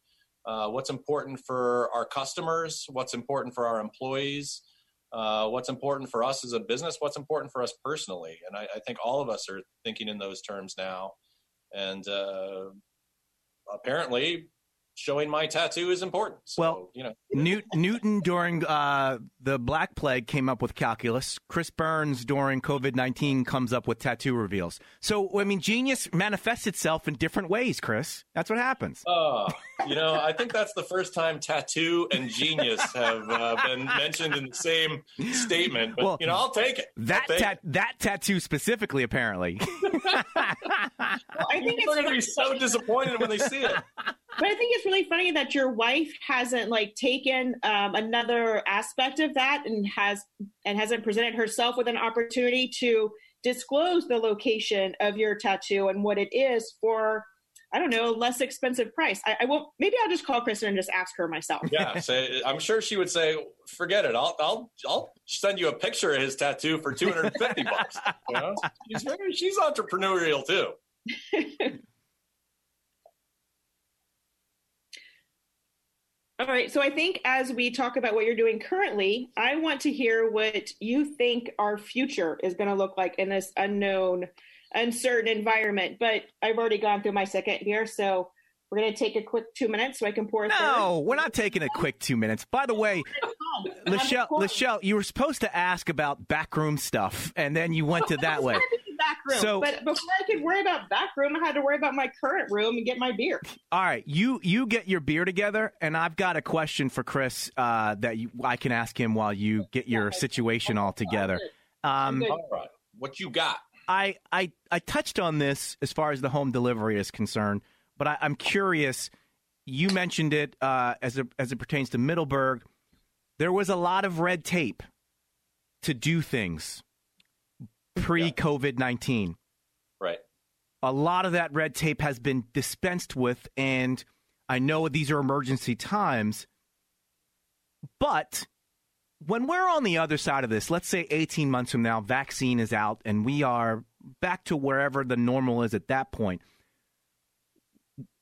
uh, what's important for our customers, what's important for our employees. uh, what's important for us as a business, what's important for us personally. And I, I think all of us are thinking in those terms now. And uh, apparently, showing my tattoo is important. So, well, you know, Newt, Newton during uh, the Black Plague came up with calculus. Chris Burns during COVID nineteen comes up with tattoo reveals. So I mean, genius manifests itself in different ways. Chris, that's what happens. Oh, you know, I think that's the first time tattoo and genius have uh, been mentioned in the same statement. But Well, you know, I'll take it. That take tat- that tattoo specifically, apparently. (laughs) I think People are going to be so disappointed when they see it. But I think it's really funny that your wife hasn't like taken um, another aspect of that and has and hasn't presented herself with an opportunity to disclose the location of your tattoo and what it is for I don't know less expensive price. I, I won't. Maybe I'll just call Kristen and just ask her myself. (laughs) Yeah, I'm sure she would say, "Forget it. I'll I'll I'll send you a picture of his tattoo for 250 bucks." You know, she's very, she's entrepreneurial too. (laughs) All right. So I think as we talk about what you're doing currently, I want to hear what you think our future is going to look like in this unknown, uncertain environment. But I've already gone through my second beer, so we're going to take a quick two minutes so I can pour no, we're not taking a quick two minutes. By the way, (laughs) third. Lachelle, Lachelle, you were supposed to ask about backroom stuff, and then you went to that way. Back room. So- but before I could worry about back room, I had to worry about my current room and get my beer. All right, you you get your beer together, and I've got a question for Chris uh, that you, I can ask him while you get your situation all together. Um, All right, what you got? I, I I touched on this as far as the home delivery is concerned, but I, I'm curious. You mentioned it uh, as it, as it pertains to Middleburg. There was a lot of red tape to do things pre COVID nineteen. Right. a lot of that red tape has been dispensed with and i know these are emergency times but when we're on the other side of this let's say 18 months from now vaccine is out and we are back to wherever the normal is at that point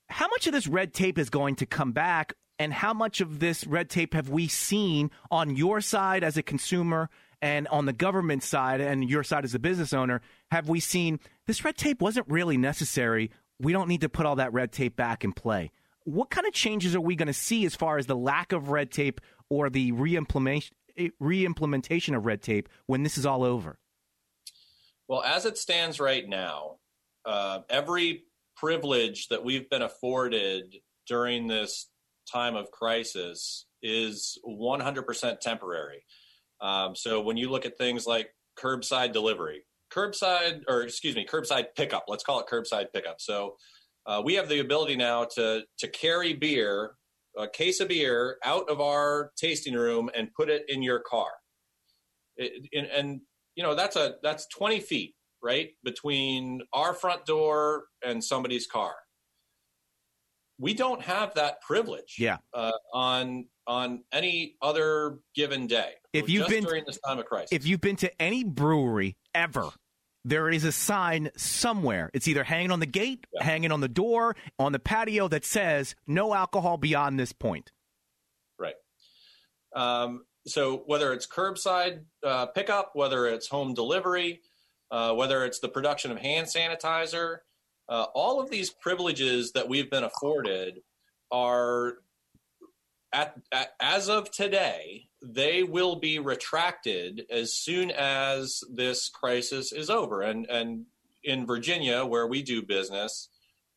how much of this red tape is going to come back and how much of this red tape have we seen on your side as a consumer and on the government side and your side as a business owner have we seen this red tape wasn't really necessary. We don't need to put all that red tape back in play. What kind of changes are we going to see as far as the lack of red tape or the re-implementation, of red tape when this is all over? Well, as it stands right now, uh, every privilege that we've been afforded during this time of crisis is 100% temporary. Um, so when you look at things like curbside delivery, curbside, or excuse me, curbside pickup, let's call it curbside pickup. So uh, we have the ability now to to carry beer, a case of beer, out of our tasting room and put it in your car. It, and, and you know that's a that's 20 feet right between our front door and somebody's car we don't have that privilege Yeah. uh, on on any other given day If you've been- during this time of crisis if you've been to any brewery ever, there is a sign somewhere. It's either hanging on the gate, Yeah. hanging on the door, on the patio that says no alcohol beyond this point. right um, so whether it's curbside uh, pickup whether it's home delivery uh, whether it's the production of hand sanitizer uh, all of these privileges that we've been afforded are at, at as of today they will be retracted as soon as this crisis is over and and in Virginia where we do business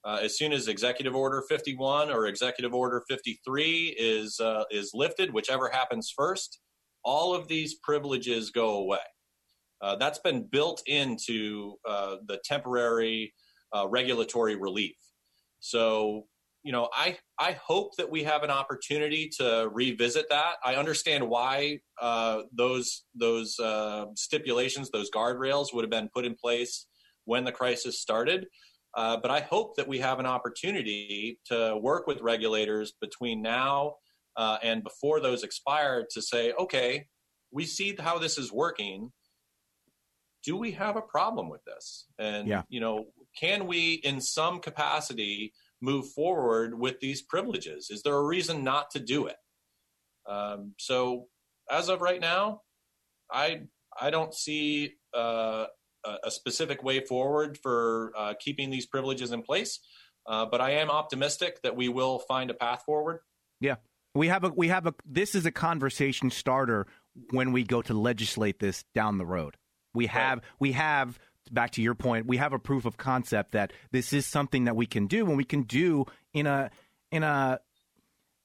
uh, as soon as executive order 51 or executive order 53 is uh, is lifted whichever happens first all of these privileges go away uh, that's been built into uh, the temporary uh, regulatory relief. So, you know, I I hope that we have an opportunity to revisit that. I understand why uh, those those uh, stipulations, those guardrails, would have been put in place when the crisis started. Uh, but I hope that we have an opportunity to work with regulators between now uh, and before those expire to say, okay, we see how this is working do we have a problem with this? And Yeah. you know, can we in some capacity move forward with these privileges? Is there a reason not to do it? Um, so as of right now, I I don't see uh, a specific way forward for uh, keeping these privileges in place, uh, but I am optimistic that we will find a path forward. Yeah, we have a we have a this is a conversation starter when we go to legislate this down the road. We have right. we have back to your point, we have a proof of concept that this is something that we can do and we can do in a in a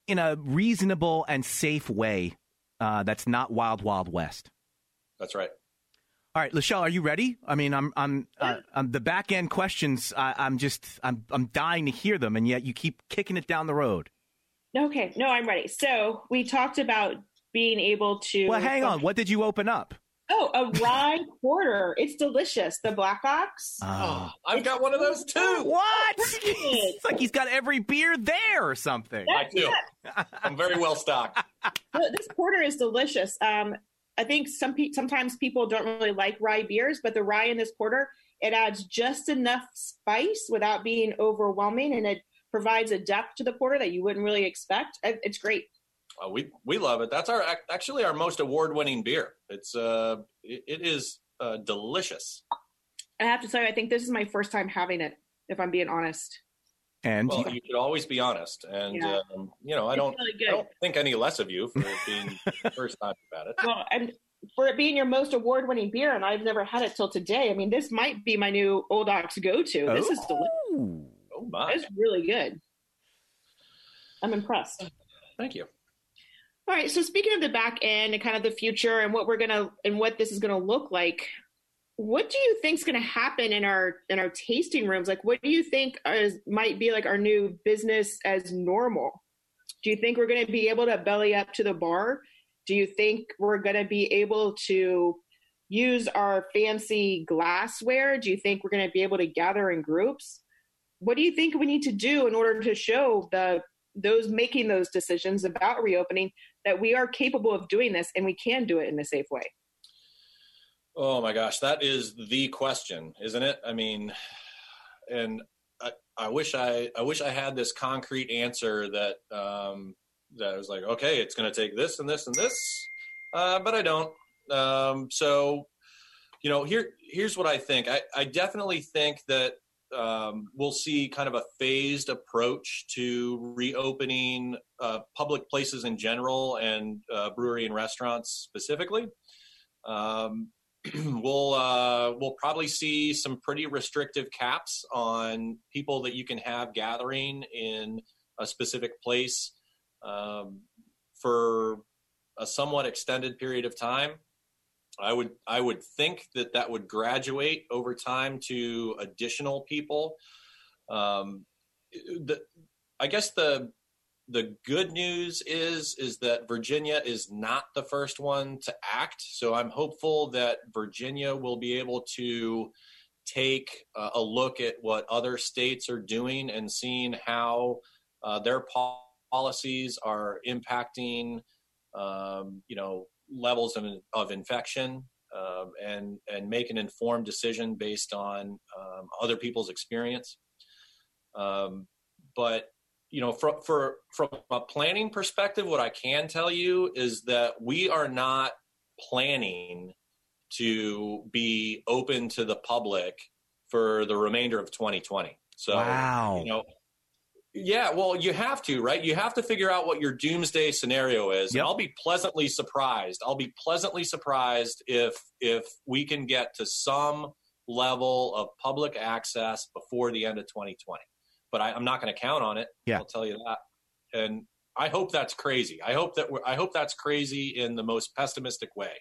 in a reasonable and safe way uh, that's not wild wild west. That's right. All right, Lachelle, are you ready? I mean, I'm, I'm, uh, I'm the back end questions. I, I'm just, I'm, I'm dying to hear them, and yet you keep kicking it down the road. Okay, no, I'm ready. So we talked about being able to. Well, hang on. What did you open up? Oh, a rye porter. It's delicious. The Black Ox. Oh, I've got one of those too. What? (laughs) it's like he's got every beer there or something. I do. I'm very well stocked. (laughs) this porter is delicious. Um, I think some pe- sometimes people don't really like rye beers, but the rye in this porter it adds just enough spice without being overwhelming, and it provides a depth to the porter that you wouldn't really expect. It's great. Uh, we we love it. That's our actually our most award winning beer. It's uh it, it is uh, delicious. I have to tell you, I think this is my first time having it. If I'm being honest. And well, you, you should always be honest. And yeah. um, you know, I don't really I don't think any less of you for being first time about it. Well, and for it being your most award winning beer, and I've never had it till today. I mean, this might be my new Old Ox go to. This is delicious. Oh my! It's really good. I'm impressed. Thank you. All right. So speaking of the back end and kind of the future and what we're gonna and what this is gonna look like, what do you think is gonna happen in our in our tasting rooms? Like, what do you think is, might be like our new business as normal? Do you think we're gonna be able to belly up to the bar? Do you think we're gonna be able to use our fancy glassware? Do you think we're to be able to gather in groups? What do you think we need to do in order to show the those making those decisions about reopening that we are capable of doing this and we can do it in a safe way? Oh my gosh, that is the question, isn't it? I mean, and I, I wish I I wish I had this concrete answer that um, that was like, okay, it's going to take this and this and this, uh, but I don't. Um, so, you know, here here's what I think. I, I definitely think that um, we'll see kind of a phased approach to reopening uh, public places in general and uh, brewery and restaurants specifically. Um, (clears throat) we'll uh, we'll probably see some pretty restrictive caps on people that you can have gathering in a specific place um, for a somewhat extended period of time. I would I would think that that would graduate over time to additional people. Um, the, I guess the the good news is is that Virginia is not the first one to act. So I'm hopeful that Virginia will be able to take uh, a look at what other states are doing and seeing how uh, their policies are impacting, um, you know, levels of, of infection um, and and make an informed decision based on um, other people's experience. Um, but you know, for, for from a planning perspective, what I can tell you is that we are not planning to be open to the public for the remainder of 2020. So, wow. you know, yeah, well, you have to, right? You have to figure out what your doomsday scenario is. Yep. And I'll be pleasantly surprised. I'll be pleasantly surprised if if we can get to some level of public access before the end of 2020. But I, am not going to count on it. Yeah. I'll tell you that. And I hope that's crazy. I hope that I hope that's crazy in the most pessimistic way.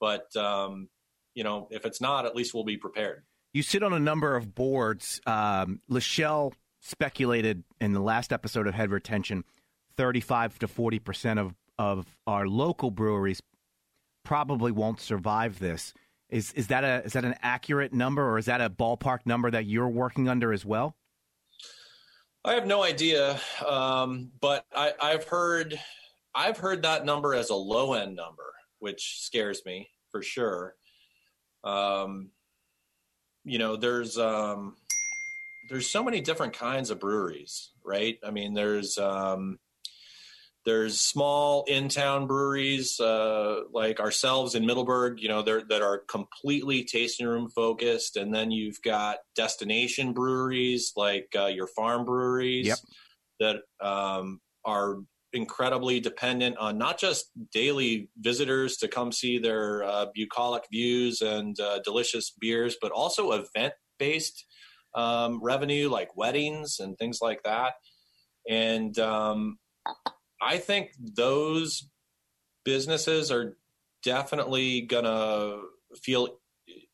But um, you know, if it's not, at least we'll be prepared. You sit on a number of boards. Um, Lachelle speculated in the last episode of Head Retention, 35 to 40 percent of of our local breweries probably won't survive this. Is is that a is that an accurate number, or is that a ballpark number that you're working under as well? I have no idea, um, but I, I've heard I've heard that number as a low end number, which scares me for sure. Um, you know, there's um, there's so many different kinds of breweries, right? I mean, there's um, there's small in-town breweries uh, like ourselves in Middleburg, you know, that are completely tasting room focused, and then you've got destination breweries like uh, your farm breweries yep. that um, are incredibly dependent on not just daily visitors to come see their uh, bucolic views and uh, delicious beers, but also event-based um, revenue like weddings and things like that. And um, I think those businesses are definitely going to feel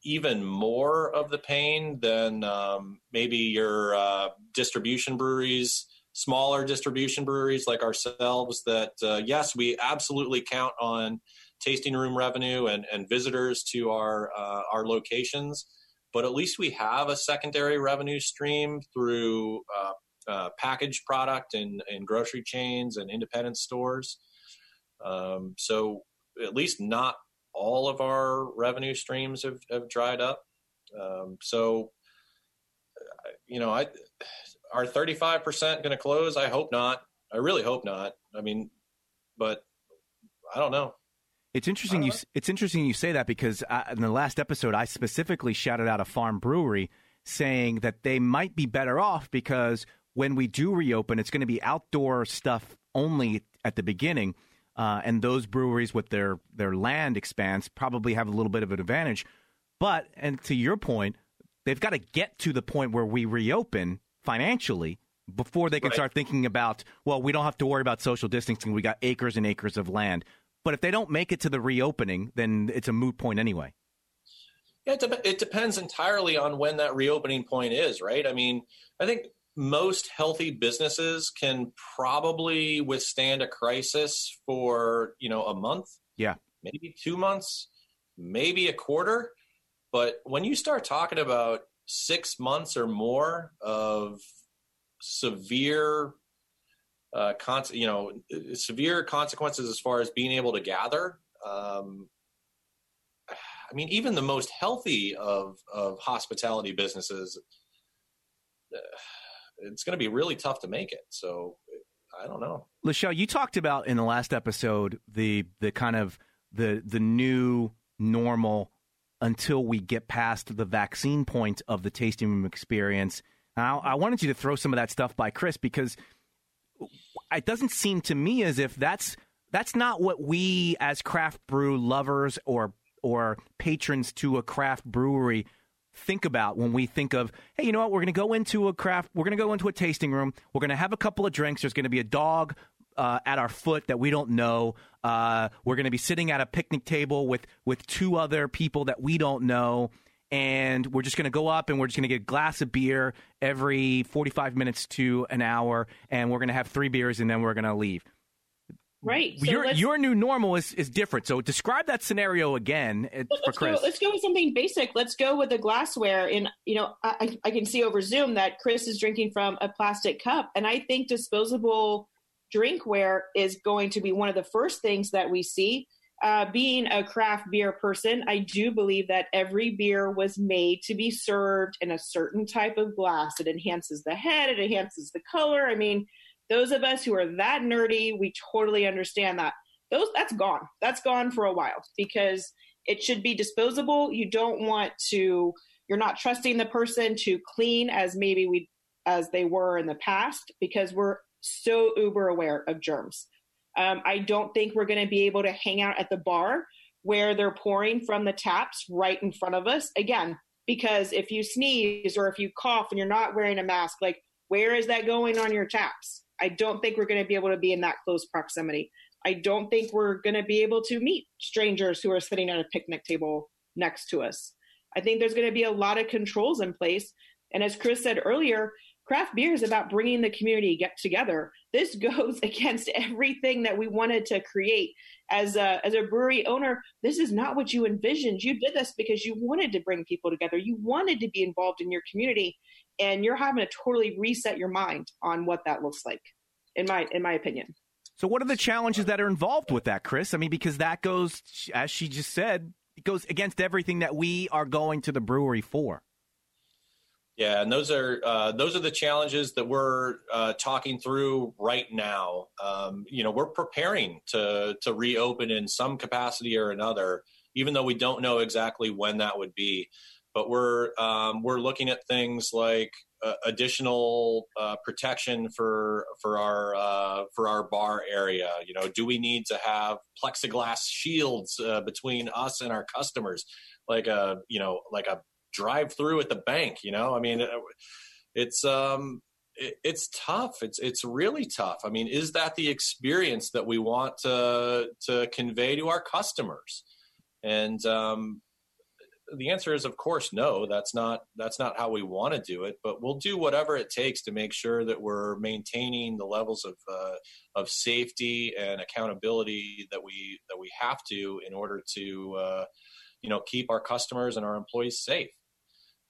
even more of the pain than um, maybe your uh, distribution breweries, smaller distribution breweries like ourselves. That uh, yes, we absolutely count on tasting room revenue and, and visitors to our uh, our locations, but at least we have a secondary revenue stream through uh, uh, packaged product in grocery chains and independent stores. Um, so at least not all of our revenue streams have, have dried up. Um, so, you know, I are 35% going to close? I hope not. I really hope not. I mean, but I don't know. It's interesting you it's interesting you say that because I, in the last episode I specifically shouted out a farm brewery saying that they might be better off because when we do reopen, it's going to be outdoor stuff only at the beginning. Uh, and those breweries with their, their land expanse probably have a little bit of an advantage. But, and to your point, they've got to get to the point where we reopen financially before they can right. start thinking about, well, we don't have to worry about social distancing. We got acres and acres of land. But if they don't make it to the reopening, then it's a moot point anyway. Yeah, it, de- it depends entirely on when that reopening point is, right? I mean, I think most healthy businesses can probably withstand a crisis for you know a month yeah maybe two months maybe a quarter but when you start talking about six months or more of severe uh, con- you know severe consequences as far as being able to gather um, i mean even the most healthy of of hospitality businesses uh, it's going to be really tough to make it. So I don't know. Lachelle, you talked about in the last episode the the kind of the the new normal until we get past the vaccine point of the tasting room experience. Now, I wanted you to throw some of that stuff by Chris because it doesn't seem to me as if that's that's not what we as craft brew lovers or or patrons to a craft brewery think about when we think of, hey, you know what? We're going to go into a craft, we're going to go into a tasting room, we're going to have a couple of drinks. There's going to be a dog uh, at our foot that we don't know. Uh, we're going to be sitting at a picnic table with with two other people that we don't know, and we're just going to go up and we're just going to get a glass of beer every 45 minutes to an hour, and we're going to have three beers and then we're going to leave. Right. So your your new normal is, is different. So describe that scenario again uh, for Chris. Go, let's go with something basic. Let's go with the glassware. And you know, I, I can see over Zoom that Chris is drinking from a plastic cup, and I think disposable drinkware is going to be one of the first things that we see. Uh, being a craft beer person, I do believe that every beer was made to be served in a certain type of glass. It enhances the head, it enhances the color. I mean, those of us who are that nerdy, we totally understand that. Those that's gone. That's gone for a while because it should be disposable. You don't want to you're not trusting the person to clean as maybe we as they were in the past because we're so uber aware of germs. Um, I don't think we're going to be able to hang out at the bar where they're pouring from the taps right in front of us. Again, because if you sneeze or if you cough and you're not wearing a mask, like where is that going on your taps? I don't think we're going to be able to be in that close proximity. I don't think we're going to be able to meet strangers who are sitting at a picnic table next to us. I think there's going to be a lot of controls in place. And as Chris said earlier, craft beer is about bringing the community get together. This (laughs) goes against everything that we wanted to create. As a, as a brewery owner, this is not what you envisioned. You did this because you wanted to bring people together. You wanted to be involved in your community and you're having to totally reset your mind on what that looks like in my in my opinion so what are the challenges that are involved with that chris i mean because that goes as she just said it goes against everything that we are going to the brewery for Yeah, and those are uh, those are the challenges that we're uh, talking through right now. Um, you know, we're preparing to to reopen in some capacity or another, even though we don't know exactly when that would be. But we're um, we're looking at things like uh, additional uh, protection for for our uh, for our bar area. You know, do we need to have plexiglass shields uh, between us and our customers, like a you know like a drive through at the bank. You know, I mean, it's um, it, it's tough. It's it's really tough. I mean, is that the experience that we want to to convey to our customers? And um, the answer is, of course, no. That's not that's not how we want to do it. But we'll do whatever it takes to make sure that we're maintaining the levels of uh, of safety and accountability that we that we have to in order to uh, you know keep our customers and our employees safe.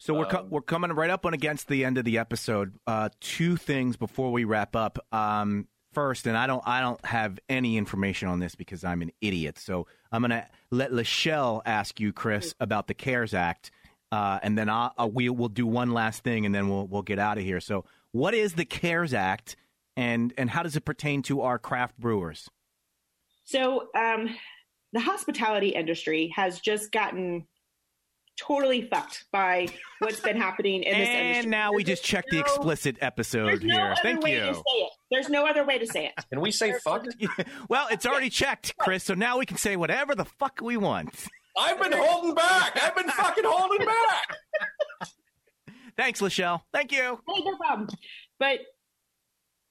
So we're co- um, we're coming right up on against the end of the episode. Uh, two things before we wrap up. Um, first, and I don't I don't have any information on this because I'm an idiot. So I'm gonna let Lachelle ask you, Chris, about the CARES Act, uh, and then I'll, I'll, we will do one last thing, and then we'll we'll get out of here. So, what is the CARES Act, and and how does it pertain to our craft brewers? So, um, the hospitality industry has just gotten totally fucked by what's been happening in this and industry. And now we just checked no, the explicit episode no here. Thank you. There's no other way to say it. Can we say fuck? (laughs) well, it's already checked, Chris, so now we can say whatever the fuck we want. I've been holding back. I've been fucking holding back. (laughs) Thanks, Lachelle. Thank you. Hey, no problem. But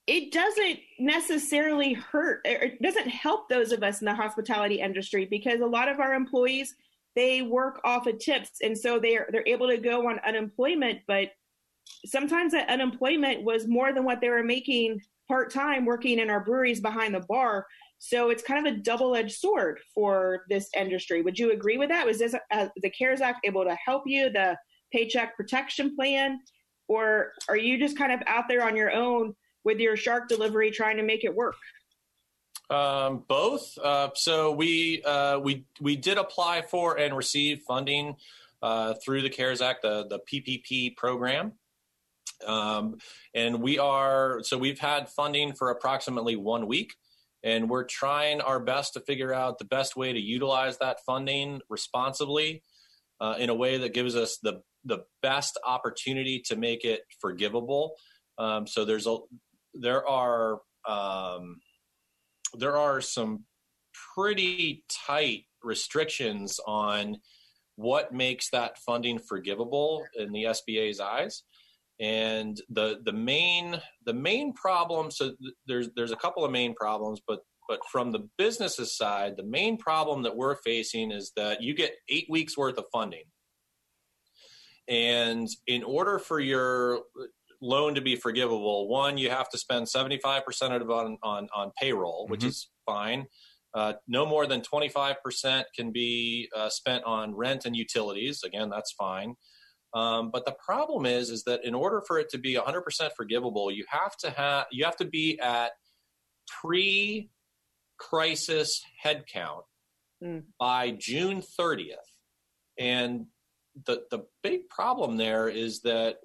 it doesn't necessarily hurt, it doesn't help those of us in the hospitality industry because a lot of our employees – they work off of tips. And so they're they're able to go on unemployment but sometimes that unemployment was more than what they were making part-time working in our breweries behind the bar. So it's kind of a double-edged sword for this industry. Would you agree with that? Was this uh, the cares act able to help you the paycheck protection plan? Or are you just kind of out there on your own with your shark delivery trying to make it work um, both. Uh, so we uh, we we did apply for and receive funding uh, through the CARES Act, the the PPP program. Um, and we are so we've had funding for approximately one week, and we're trying our best to figure out the best way to utilize that funding responsibly uh, in a way that gives us the the best opportunity to make it forgivable. Um, so there's a there are um, there are some pretty tight restrictions on what makes that funding forgivable in the SBA's eyes. And the the main the main problem so there's there's a couple of main problems but but from the business's side the main problem that we're facing is that you get 8 weeks worth of funding. And in order for your loan to be forgivable, one, you have to spend 75% of it on, on, on payroll, which mm-hmm. is fine. Uh, no more than 25% can be uh, spent on rent and utilities. Again, that's fine. Um, but the problem is, is that in order for it to be 100% forgivable, you have to have you have to be at pre-crisis headcount mm. by June 30th. And the the big problem there is that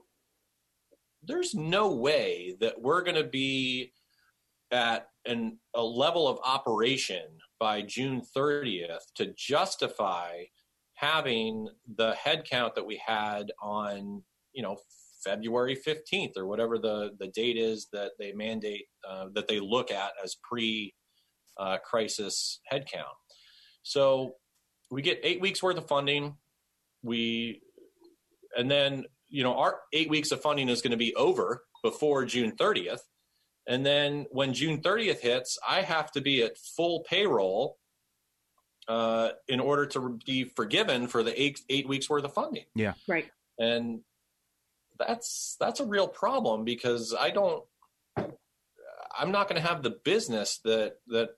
there's no way that we're going to be at an, a level of operation by June 30th to justify having the headcount that we had on, you know, February 15th or whatever the, the date is that they mandate, uh, that they look at as pre uh, crisis headcount. So we get eight weeks worth of funding. We, and then you know, our eight weeks of funding is going to be over before June 30th. And then when June 30th hits, I have to be at full payroll uh, in order to be forgiven for the eight, eight weeks worth of funding. Yeah. Right. And that's that's a real problem because I don't I'm not going to have the business that that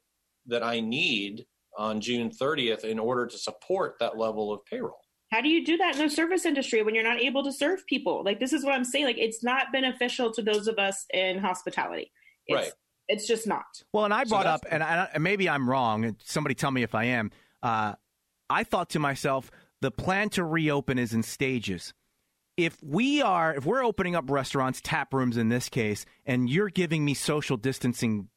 that I need on June 30th in order to support that level of payroll how do you do that in the service industry when you're not able to serve people? Like this is what i'm saying. Like it's not beneficial to those of us in hospitality. It's, right. it's just not. Well and i brought so up and, I, and maybe i'm wrong somebody tell me if i am uh, i thought to myself the plan to reopen is in stages. If we are if we're opening up restaurants, tap rooms in this case, and you're giving me social distancing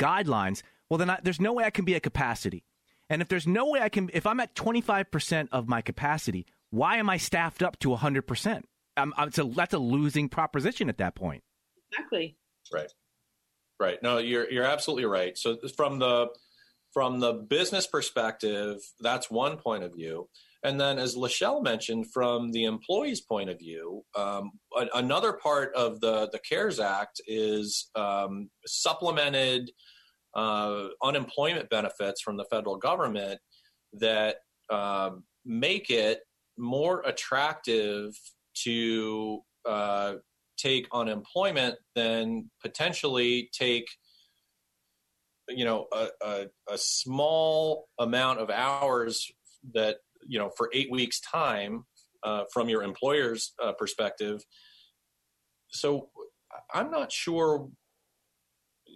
guidelines, well then I, there's no way I can be at capacity. And if there's no way I can if I'm at 25% of my capacity, why am I staffed up to 100%? Um, it's a, that's a losing proposition at that point. Exactly. Right. Right. No, you're you're absolutely right. So from the from the business perspective, that's one point of view. And then, as Lachelle mentioned, from the employee's point of view, um, a- another part of the, the CARES Act is um, supplemented uh, unemployment benefits from the federal government that um, make it more attractive to uh, take unemployment than potentially take you know a, a, a small amount of hours that you know for eight weeks time uh, from your employer's uh, perspective. So i'm not sure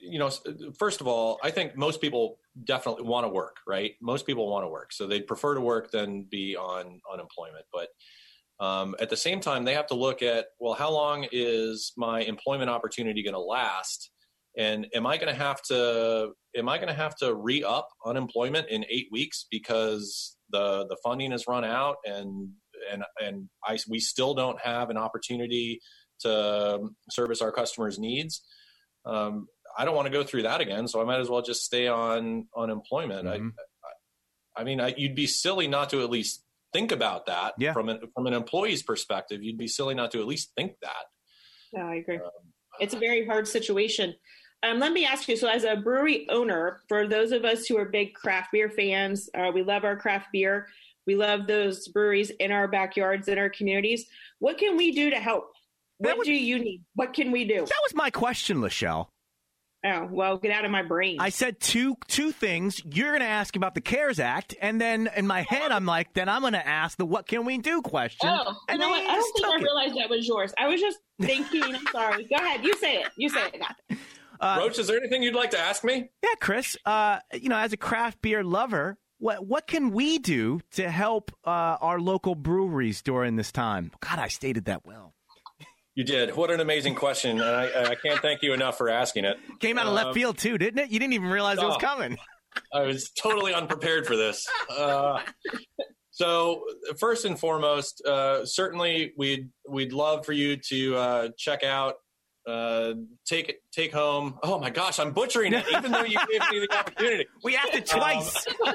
you know first of all i think most people definitely want to work right? Most people want to work. So they'd prefer to work than be on unemployment. But um, at the same time they have to look at well how long is my employment opportunity going to last? And am i going to have to am i going to have to re-up unemployment in eight weeks because the the funding has run out and and and I, we still don't have an opportunity to service our customers needs? Um, i don't want to go through that again so i might as well just stay on unemployment mm-hmm. I, I, I mean I, you'd be silly not to at least think about that yeah. from an from an employee's perspective you'd be silly not to at least think that yeah i agree um, it's a very hard situation um, let me ask you so, as a brewery owner, for those of us who are big craft beer fans, uh, we love our craft beer. We love those breweries in our backyards, in our communities. What can we do to help? What was, do you need? What can we do? That was my question, Lachelle. Oh well, get out of my brain. I said two two things. You're going to ask about the CARES Act, and then in my head, I'm like, then I'm going to ask the "What can we do?" question. Oh, you know what? I don't think I realized that was yours. I was just (laughs) thinking. I'm sorry. Go ahead. You say it. You say it. Uh, Roach, is there anything you'd like to ask me? Yeah, Chris. Uh, you know, as a craft beer lover, what what can we do to help uh, our local breweries during this time? God, I stated that well. You did. What an amazing question, and I, I can't thank you enough for asking it. Came out of left um, field too, didn't it? You didn't even realize oh, it was coming. I was totally unprepared for this. Uh, so first and foremost, uh, certainly we'd we'd love for you to uh, check out uh, take it, take home. Oh my gosh, I'm butchering it, even though you gave me the opportunity. (laughs) We asked it twice. Um,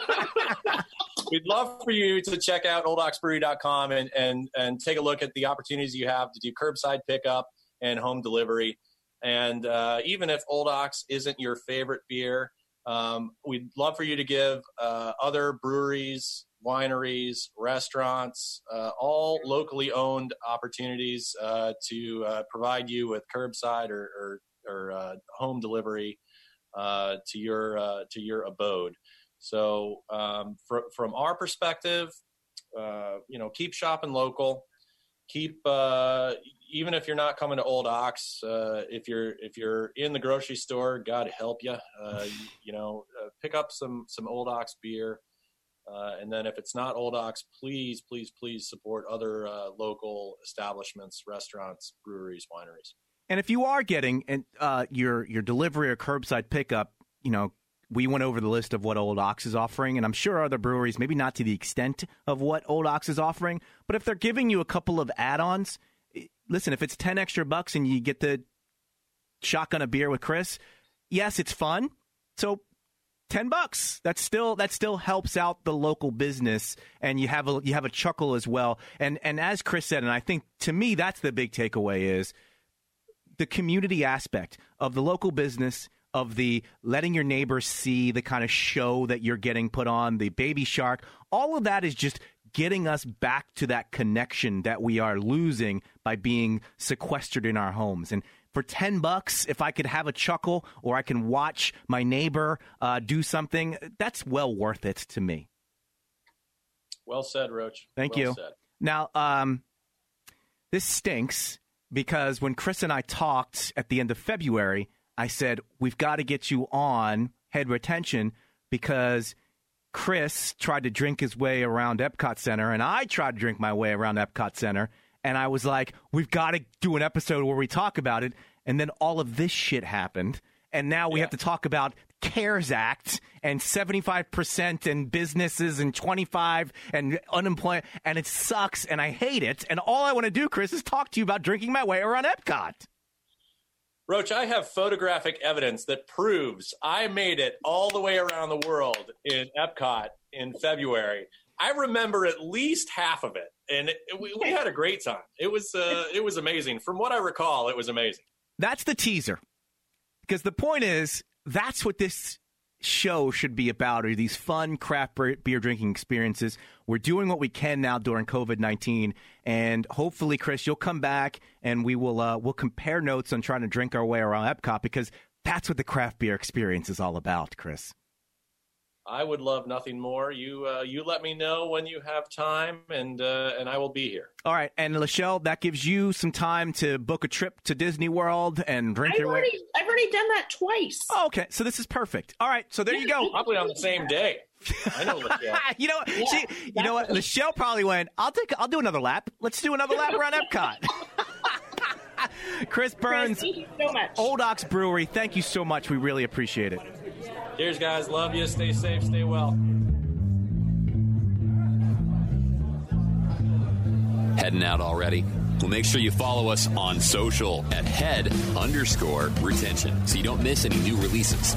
(laughs) we'd love for you to check out oldoxbrewery.com and, and, and take a look at the opportunities you have to do curbside pickup and home delivery. And uh, even if Old Ox isn't your favorite beer, um, we'd love for you to give uh, other breweries wineries, restaurants, uh, all locally owned opportunities uh, to uh, provide you with curbside or, or, or uh, home delivery uh, to your uh, to your abode. So, um, fr- from our perspective, you know, keep shopping local. Keep even if you're not coming to Old Ox, if you're if you're in the grocery store, God help you. you, you know, pick up some some Old Ox beer. Uh, and then if it's not Old Ox, please, please, please support other uh, local establishments, restaurants, breweries, wineries. And if you are getting uh, your your delivery or curbside pickup, you know, we went over the list of what Old Ox is offering, and I'm sure other breweries, maybe not to the extent of what Old Ox is offering, but if they're giving you a couple of add-ons, listen, if it's ten extra bucks and you get the shotgun a beer with Chris, yes, it's fun. So 10 bucks. That still that still helps out the local business and you have a you have a chuckle as well. And and as chris said and i think to me that's the big takeaway is the community aspect of the local business of the letting your neighbors see the kind of show that you're getting put on the baby shark all of that is just getting us back to that connection that we are losing by being sequestered in our homes. And for 10 bucks, if I could have a chuckle or I can watch my neighbor uh, do something, that's well worth it to me. Well said, Roach. Thank well you. Said. Now, um, this stinks because when Chris and I talked at the end of February, I said, we've got to get you on head retention because Chris tried to drink his way around Epcot Center and I tried to drink my way around Epcot Center and I was like, we've got to do an episode where we talk about it. And then all of this shit happened, and now we Yeah. have to talk about CARES Act and 75% and businesses and 25 and unemployment and it sucks and I hate it and all I want to do Chris is talk to you about drinking my way around Epcot. Roach, I have photographic evidence that proves I made it all the way around the world in Epcot in February. I remember at least half of it, and it, we, we had a great time. It was uh, it was amazing. From what I recall, it was amazing. That's the teaser. Because the point is, that's what this show should be about are these fun craft beer drinking experiences. We're doing what we can now during COVID-19 and hopefully Chris you'll come back and we will uh, we'll compare notes on trying to drink our way around Epcot because that's what the craft beer experience is all about, Chris. I would love nothing more. You uh, you let me know when you have time, and uh, and I will be here. All right, and Lachelle, that gives you some time to book a trip to Disney World and drink I've your way. already, I've already done that twice. Oh, okay, so this is perfect. All right, so there you go. (laughs) Probably on the same day. I know. Michelle. (laughs) you know, she, you know what? Lachelle probably went. I'll take. I'll do another lap. Let's do another lap around Epcot. Chris (laughs) Chris, Burns, thank you so much. Old Ox Brewery. Thank you so much. We really appreciate it. Cheers, guys. Love you. Stay safe. Stay well. Heading out already? Well, make sure you follow us on social at head underscore retention so you don't miss any new releases.